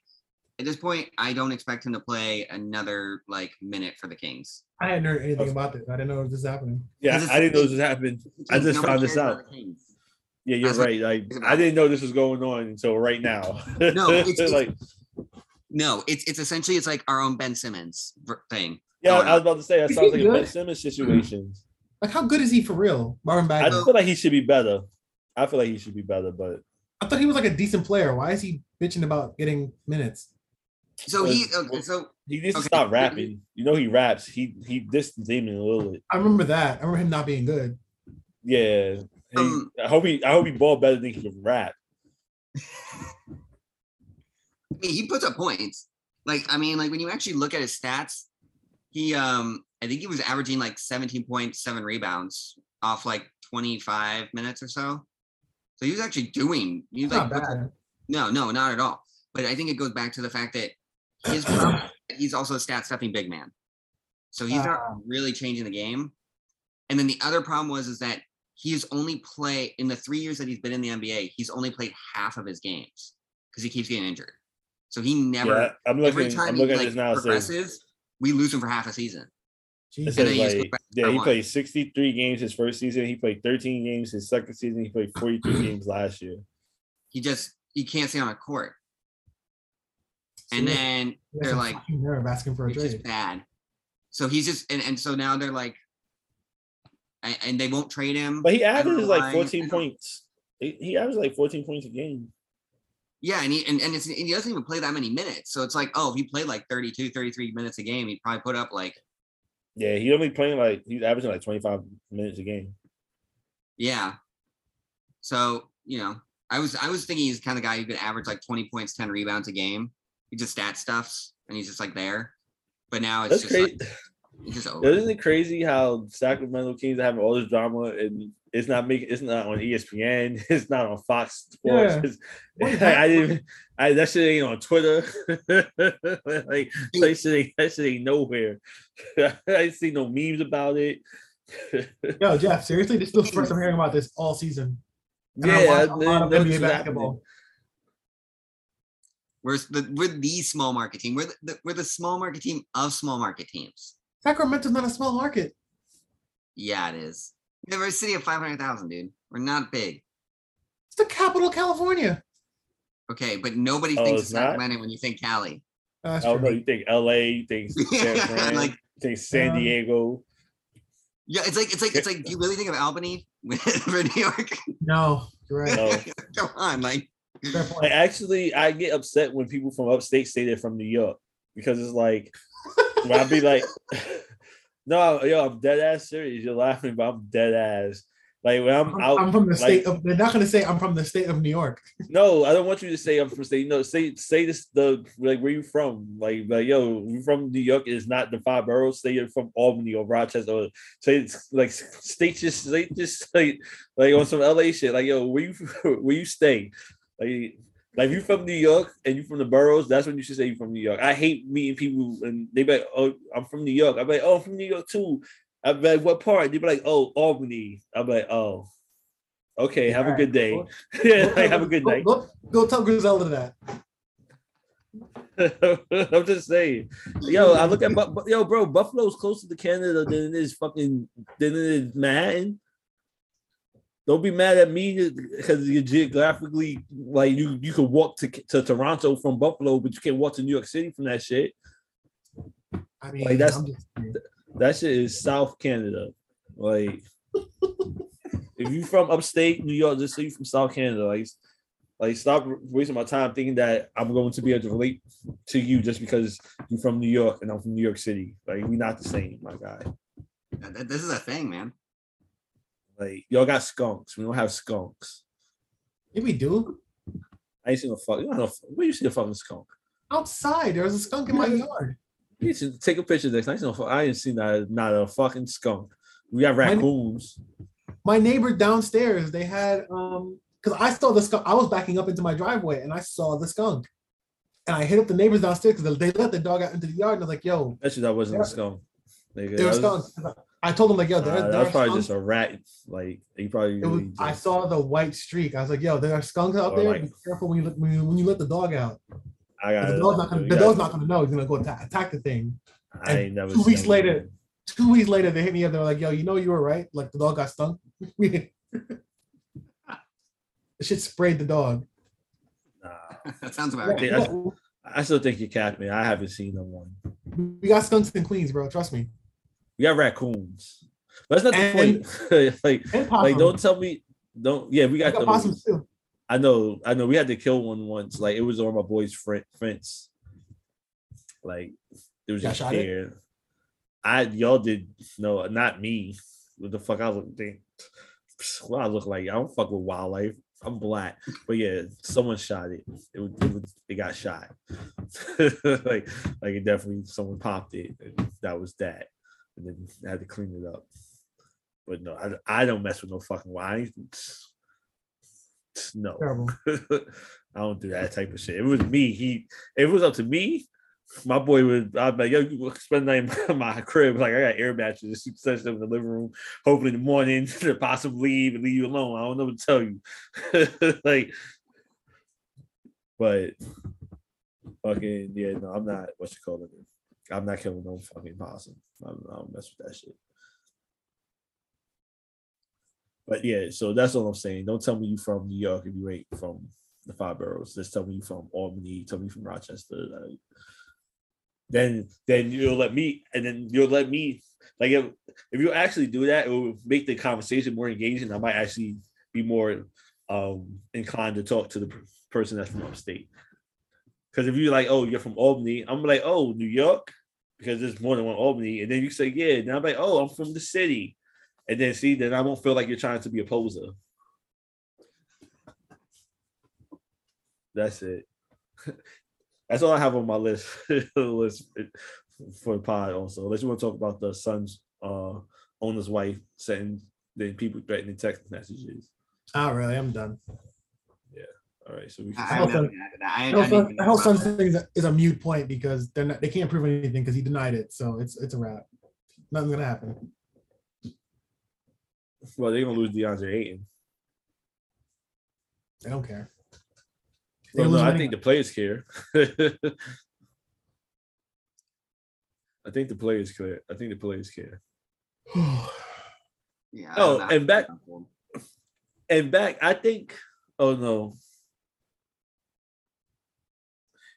At this point, I don't expect him to play another like minute for the Kings. I hadn't heard anything about this. I didn't know this was happening. Yeah, I didn't know this was happening. I just found this out. The Kings. Yeah, you're right. Like it's I didn't know this was going on until right now. No, it's- it's- like No, it's it's essentially it's like our own Ben Simmons thing. yeah, going I was about to say that Is sounds he like a Ben? Simmons situation. Like, how good is he for real? Marvin I Bagley. just feel like he should be better. I feel like he should be better, but I thought he was like a decent player. Why is he bitching about getting minutes? So he okay, so he needs Okay. to stop rapping. You know he raps. He he dissed Damon a little bit. I remember that. I remember him not being good. Yeah. He- Um, I hope he I hope he ball better than he can rap. I mean, he puts up points. Like I mean, like when you actually look at his stats, he um I think he was averaging like 17.7 rebounds off like 25 minutes or so. So he was actually doing. He was like not bad. No, no, not at all. But I think it goes back to the fact that his problem, he's also a stat stuffing big man. So he's Ah. not really changing the game. And then the other problem was is that he's only play in the three years that he's been in the NBA, he's only played half of his games because he keeps getting injured. So he never yeah, I'm every looking. time I'm he at like, this now. It progresses, we lose him for half a season. Jesus. says, then he like, go yeah, he one. played 63 games his first season. He played 13 games his second season. He played 43 games last year. He just he can't stay on a court. And then they're like, they're asking for a it's trade. bad. So he's just and, and so now they're like, and, and they won't trade him. But he averages like why. 14 points. He, he averages like 14 points a game. Yeah, and he and, and, it's, and he doesn't even play that many minutes. So it's like, oh, if he played like 32, 33 minutes a game, he'd probably put up like, Yeah, he only playing like he's averaging like 25 minutes a game. yeah. So, you know, I was I was thinking he's the kind of guy who could average like 20 points, 10 rebounds a game. He just stat stuffs and he's just like there. But now it's That's just like it's just over. Isn't it crazy how Sacramento Kings are having all this drama and it's not making it's not on ESPN, it's not on Fox Sports. Yeah. It's, What is I, didn't I that shit ain't on Twitter. like that shit ain't that shit ain't nowhere. I ain't see no memes about it. Yo, Jeff, seriously, this is the first I'm hearing about this all season. And I yeah, watch a lot of NBA basketball. happening. We're the we're the small market team. We're the, the we're the small market team of small market teams. Sacramento's not a small market. Yeah, it is. Yeah, We're a city of 500,000, dude. We're not big. It's the capital of California. Okay, but nobody Oh, thinks of it's not? Sacramento when you think Cali. Uh, That's I don't You think LA, you think San Fran, like- you think San Um, Diego. Yeah, it's like it's like it's like. Do you really think of Albany for New York? No, you're right. No. Come on, like Fair. Like actually, I get upset when people from upstate say they're from New York because it's like when I be like, no, yo, I'm dead ass serious. You're laughing, but I'm dead ass. Like when I'm I'm, out, I'm from the like- state of. They're not going to say I'm from the state of New York. no, I don't want you to say I'm from state. No, say say this the like where you from. Like like yo, you from New York is not the five boroughs. Say you're from Albany or Rochester. Or say it's like state just state just like like on some LA shit. Like yo, where you where you stay? Like like if you from New York and you from the boroughs, that's when you should say you're from New York. I hate meeting people and they be like, oh, I'm from New York. I'm like, oh, I'm from New York too. I'm like, what part? They be like, oh, Albany. I'm like, oh, okay. Have a Alright, good day. yeah, Go like, have a good go, night. Go, go tell Griselda that. I'm just saying, yo. I look at yo, bro. Buffalo's closer to Canada than it is fucking than it is Manhattan. Don't be mad at me because you're geographically like you. You could walk to to Toronto from Buffalo, but you can't walk to New York City from that shit. I mean, Like, that's- I'm just, That shit is South Canada. Like, if you from upstate New York, just say you from South Canada. Like, like stop wasting my time thinking that I'm going to be able to relate to you just because you're from New York and I'm from New York City. Like, we're not the same, my guy. th- th- this is a thing, man. Like, y'all got skunks. We don't have skunks. yeah, we do. I ain't seen no fuck. You don't know, where you see a fucking skunk? Outside, there was a skunk in my yard. You need to take a picture of this. I ain't seen no. I ain't seen not, not a fucking skunk. We got raccoons. My neighbor downstairs, they had um, because I saw the skunk. I was backing up into my driveway and I saw the skunk, and I hit up the neighbors downstairs because they let the dog out into the yard. And I was like, "Yo, actually, that wasn't a skunk. Nigga, was that skunk." I told him like, "Yo, uh, there, Nah, there that was are probably skunks." just a rat. Like he probably. It was, really I saw the white streak. I was like, "Yo, there are skunks out Or there. like- Be careful when you let when you, when you let the dog out. I got. The dog's not gonna, the dog's not gonna know. He's gonna go attack, attack the thing." I ain't never. two seen weeks later- movie. Two weeks later, they hit me up. They're like, "Yo, you know you were right. Like the dog got stung. the shit sprayed the dog." Nah, that sounds about right. that's- I still think you're me. I haven't seen no one. We got skunks in Queens, bro. Trust me. We got raccoons, but that's not the point. like, like don't tell me. Don't. Yeah, we We got, got the. too. I know. I know. We had to kill one once. Like it was on my boy's fren- fence. Like it was Y'all just it? I y'all did no, not me. What the fuck I look? What I look like? I don't fuck with wildlife. I'm black, but yeah, someone shot it. It was, it, was, it got shot. like, like it definitely someone popped it. and that was that, and then I had to clean it up. But no, I, I don't mess with no fucking wild. No. I don't do that type of shit. It was me. He, if it was up to me, my boy would. I'd be like, yo, you spend the night in my crib. Like I got air mattresses, you such them in the living room. Hopefully in the morning to possibly leave and leave you alone. I don't know what to tell you. like, but fucking yeah, no, I'm not. What you call it? I'm not killing no fucking possum. I'm, I don't mess with that shit. But yeah, so that's all I'm saying. Don't tell me you from New York if you ain't from the five boroughs. Just tell me you from Albany. Tell me from Rochester. Like, then then you'll let me, and then you'll let me. Like if if you actually do that, it will make the conversation more engaging. I might actually be more um inclined to talk to the person that's from upstate. Because if you're like, oh, you're from Albany, I'm like, oh, New York, because there's more than one Albany, and then you say, yeah, and I'm like, oh, I'm from the city, and then see, then I won't feel like you're trying to be a poser. That's it. That's all I have on my list list for the pod. Also, unless you want to talk about the son's uh owner's wife sending the people threatening text messages. Not really. I'm done. All right, so we I, can. I Also- don't that. I, I, I whole didn't son, even the know whole about son that. thing is a, is a mute point because they're not they can't prove anything because he denied it. So it's it's a wrap. Nothing's gonna happen. well, they're gonna lose DeAndre Ayton. They don't care. They Well, no, I money. think the players care. I think the players care. I think the players care. Yeah, Oh, and back- And back, I think. Oh no.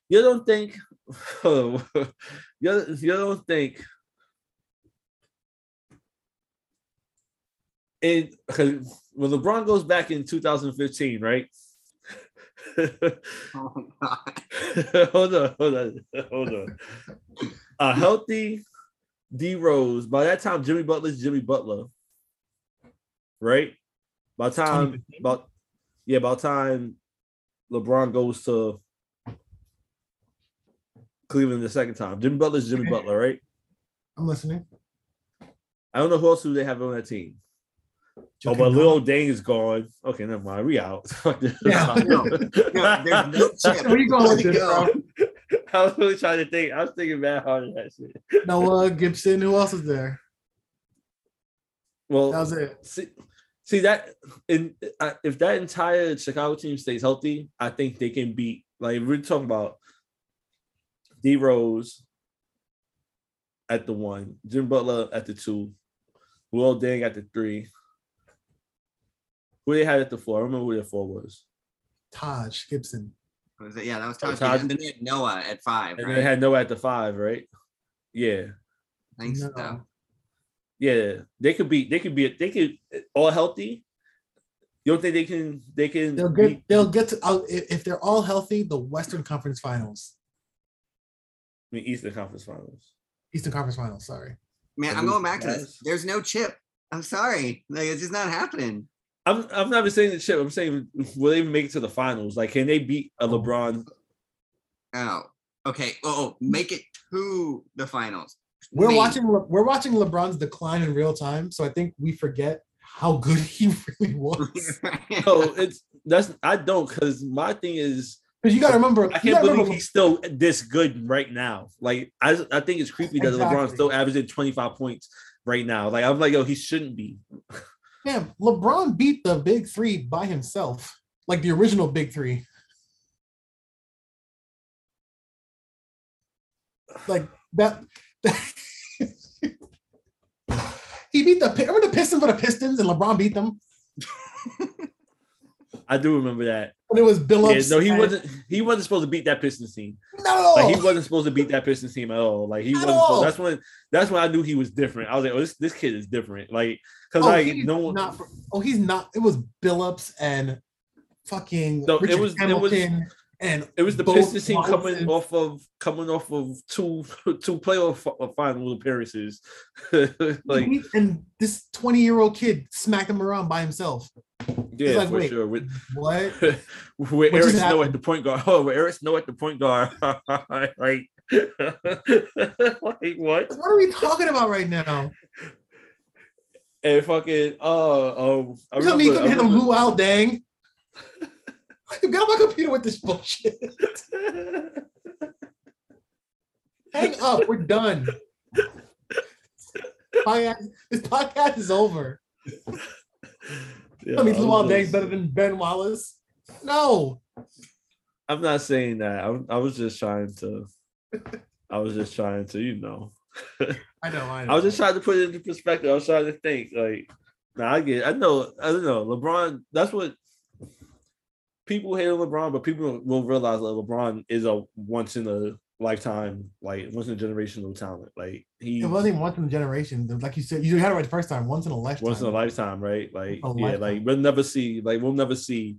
You don't think? Oh, you you don't think? And when LeBron goes back in 2015, right? Oh my god. hold on, hold on, hold on. A healthy D Rose. By that time, Jimmy Butler's Jimmy Butler, right? By time 2015? about yeah, by time LeBron goes to Cleveland the second time, Jimmy Butler's Jimmy Okay. Butler, right? I'm listening. I don't know who else do they have on that team. Oh, but Noah. Luol Deng is gone. Okay, never mind. We out. Yeah, no, no, there's no chip. Where you going with this, bro? I was really trying to think. I was thinking bad hard of that shit. Noah Gibson. Who else is there? Well, That was it. see, see that in uh, if that entire Chicago team stays healthy, I think they can beat. Like we're talking about D Rose at the one, Jim Butler at the two, Luol Deng at the three. Who they had at the four? I remember who their four was. Taj Gibson. Was it? Yeah, that was Oh, Taj. Taj- And then they had Noah at five. And right? they had Noah at the five, right? Yeah. I think No. so. Yeah. They could be, they could be, they could all healthy. You don't think they can, they can They'll beat- get. They'll get to. Uh, if if they're all healthy, the Western Conference Finals, I mean, Eastern Conference Finals. Eastern Conference Finals. Sorry. Man, I'm going back to Cavs. this. There's no chip. I'm sorry. Like it's just not happening. I'm I'm not even saying the chip. I'm saying will they even make it to the finals? Like, can they beat a LeBron? Oh, okay. Oh, oh, make it to the finals. We're Maybe. watching. Le- We're watching LeBron's decline in real time, so I think we forget how good he really was. No, it's that's I don't because my thing is Because you got to remember, I can't believe remember, he's still this good right now. Like I I think it's creepy that LeBron's Exactly. still averaging 25 points right now. Like I'm like, yo, he shouldn't be. man, LeBron beat the big three by himself, like the original big three. Like that. he beat the. Remember the Pistons for the Pistons, and LeBron beat them. I do remember that. It was Billups. Yeah, no, he and- wasn't. He wasn't supposed to beat that Pistons team. No, Like he wasn't supposed to beat that Pistons team at all. Like he At wasn't. Supposed, that's when. That's when I knew he was different. I was like, oh, this this kid is different. Like because Oh, like no one. not. Oh, he's not. It was Billups and fucking No, it Richard was- it was- and It was the Pistons team coming off of coming off of two two playoff fi- uh, final appearances. like and this 20 year old kid smacked him around by himself. Yeah, like, for wait. sure. With What? with What Eric Snow at the point guard. Oh, with Eric Snow at the point guard. like, like what? What are we talking about right now? And fucking uh um I You tell me you remember, I hit a Luol Deng? You got my computer with this bullshit. Hang up. We're done. Podcast- This podcast is over. I mean, was Deng's better than Ben Wallace. No. I'm not saying that. I, I was just trying to I was just trying to, you know. I know. I know. I was just trying to put it into perspective. I was trying to think, like, nah, I get. I know. I don't know. LeBron. That's what people hate on LeBron, but people will realize that LeBron is a once in a lifetime, like once in a generational talent. Like he It wasn't even once in a generation. Like you said, you had it right the first time. Once in a lifetime. once in a lifetime, right? Like yeah, lifetime. like we'll never see. Like we'll never see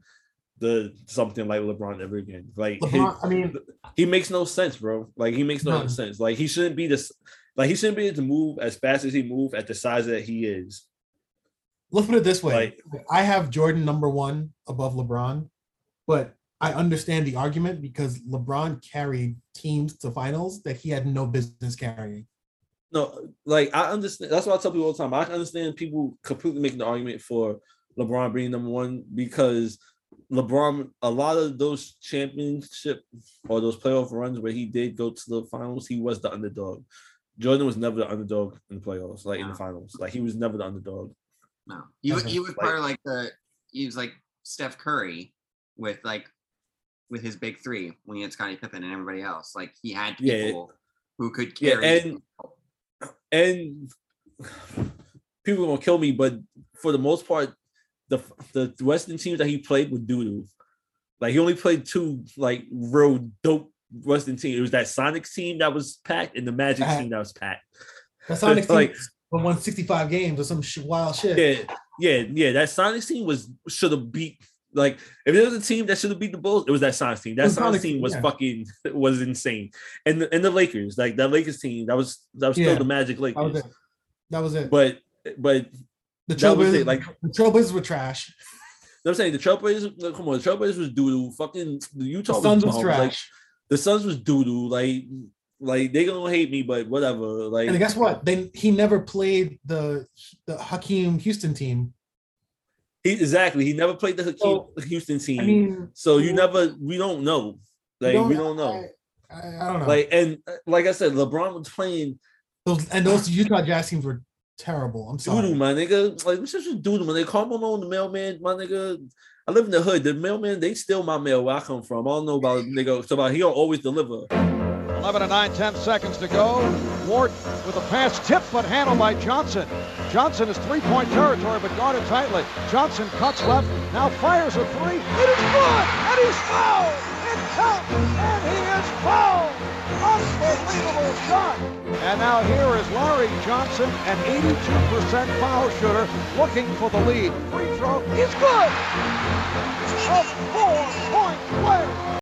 the something like LeBron ever again. Like his- I mean, he makes no sense, bro. Like he makes no None. sense. Like he shouldn't be this. Like he shouldn't be able to move as fast as he move at the size that he is. let's put it this way. Like- I have Jordan number one above LeBron, but I understand the argument because LeBron carried teams to finals that he had no business carrying. No, like I understand. That's what I tell people all the time. I understand people completely making the argument for LeBron being number one because LeBron, a lot of those championship or those playoff runs where he did go to the finals, he was the underdog. Jordan was never the underdog in the playoffs, like in the finals. Like he was never the underdog. No, he was Okay. he was part of like the he was like Steph Curry with like with his big three when he had Scottie Pippen and everybody else. Like he had Yeah. people who could Yeah, carry. and- and people are gonna kill me, but for the most part, the the Western teams that he played were doo doo. Like he only played two like real dope Western teams. It was that Sonics team that was packed and the Magic Uh-huh. team that was packed. That's Sonics like- like won 65 games or some sh- wild shit. Yeah, yeah, yeah. That Sonics team was should have beat. Like if there was a team that should have beat the Bulls, it was that Sonics team. That It was Sonics Sonics, team was yeah. fucking was insane. And the, and the Lakers, like that Lakers team, that was that was Yeah, still the Magic That was Lakers. it. That was it. But but the Trailblazers, it, like- the Trailblazers were trash. I'm saying the Trailblazers, like, come on, the Trailblazers was doo doo. Fucking the The Utah Suns was, was bum. Like trash. the Suns was doo doo. Like like they gonna hate me, but whatever. Like and guess what? They he never played the the Hakeem Houston team. He exactly he never played the So, Houston team. I mean, so you never we don't know. Like don't- we don't know. I, I, I don't know. Like and uh, like I said, LeBron was playing those and those Utah Jazz teams were terrible. I'm sorry. doo, my nigga. Like what's just doo doo, man? They call Malone the mailman, my nigga. I live in the hood. The mailman, they steal my mail where I come from. I don't know about nigga. So about he don't always deliver. 11 and 9 10 seconds to go. Ward with a pass tipped but handled by Johnson. Johnson is three point territory but guarded tightly. Johnson cuts left, now fires a three. It is good, and he's fouled. It counts, and he is fouled. Unbelievable shot. And now here is Larry Johnson, an 82% foul shooter, looking for the lead. Free throw is good. A four point play.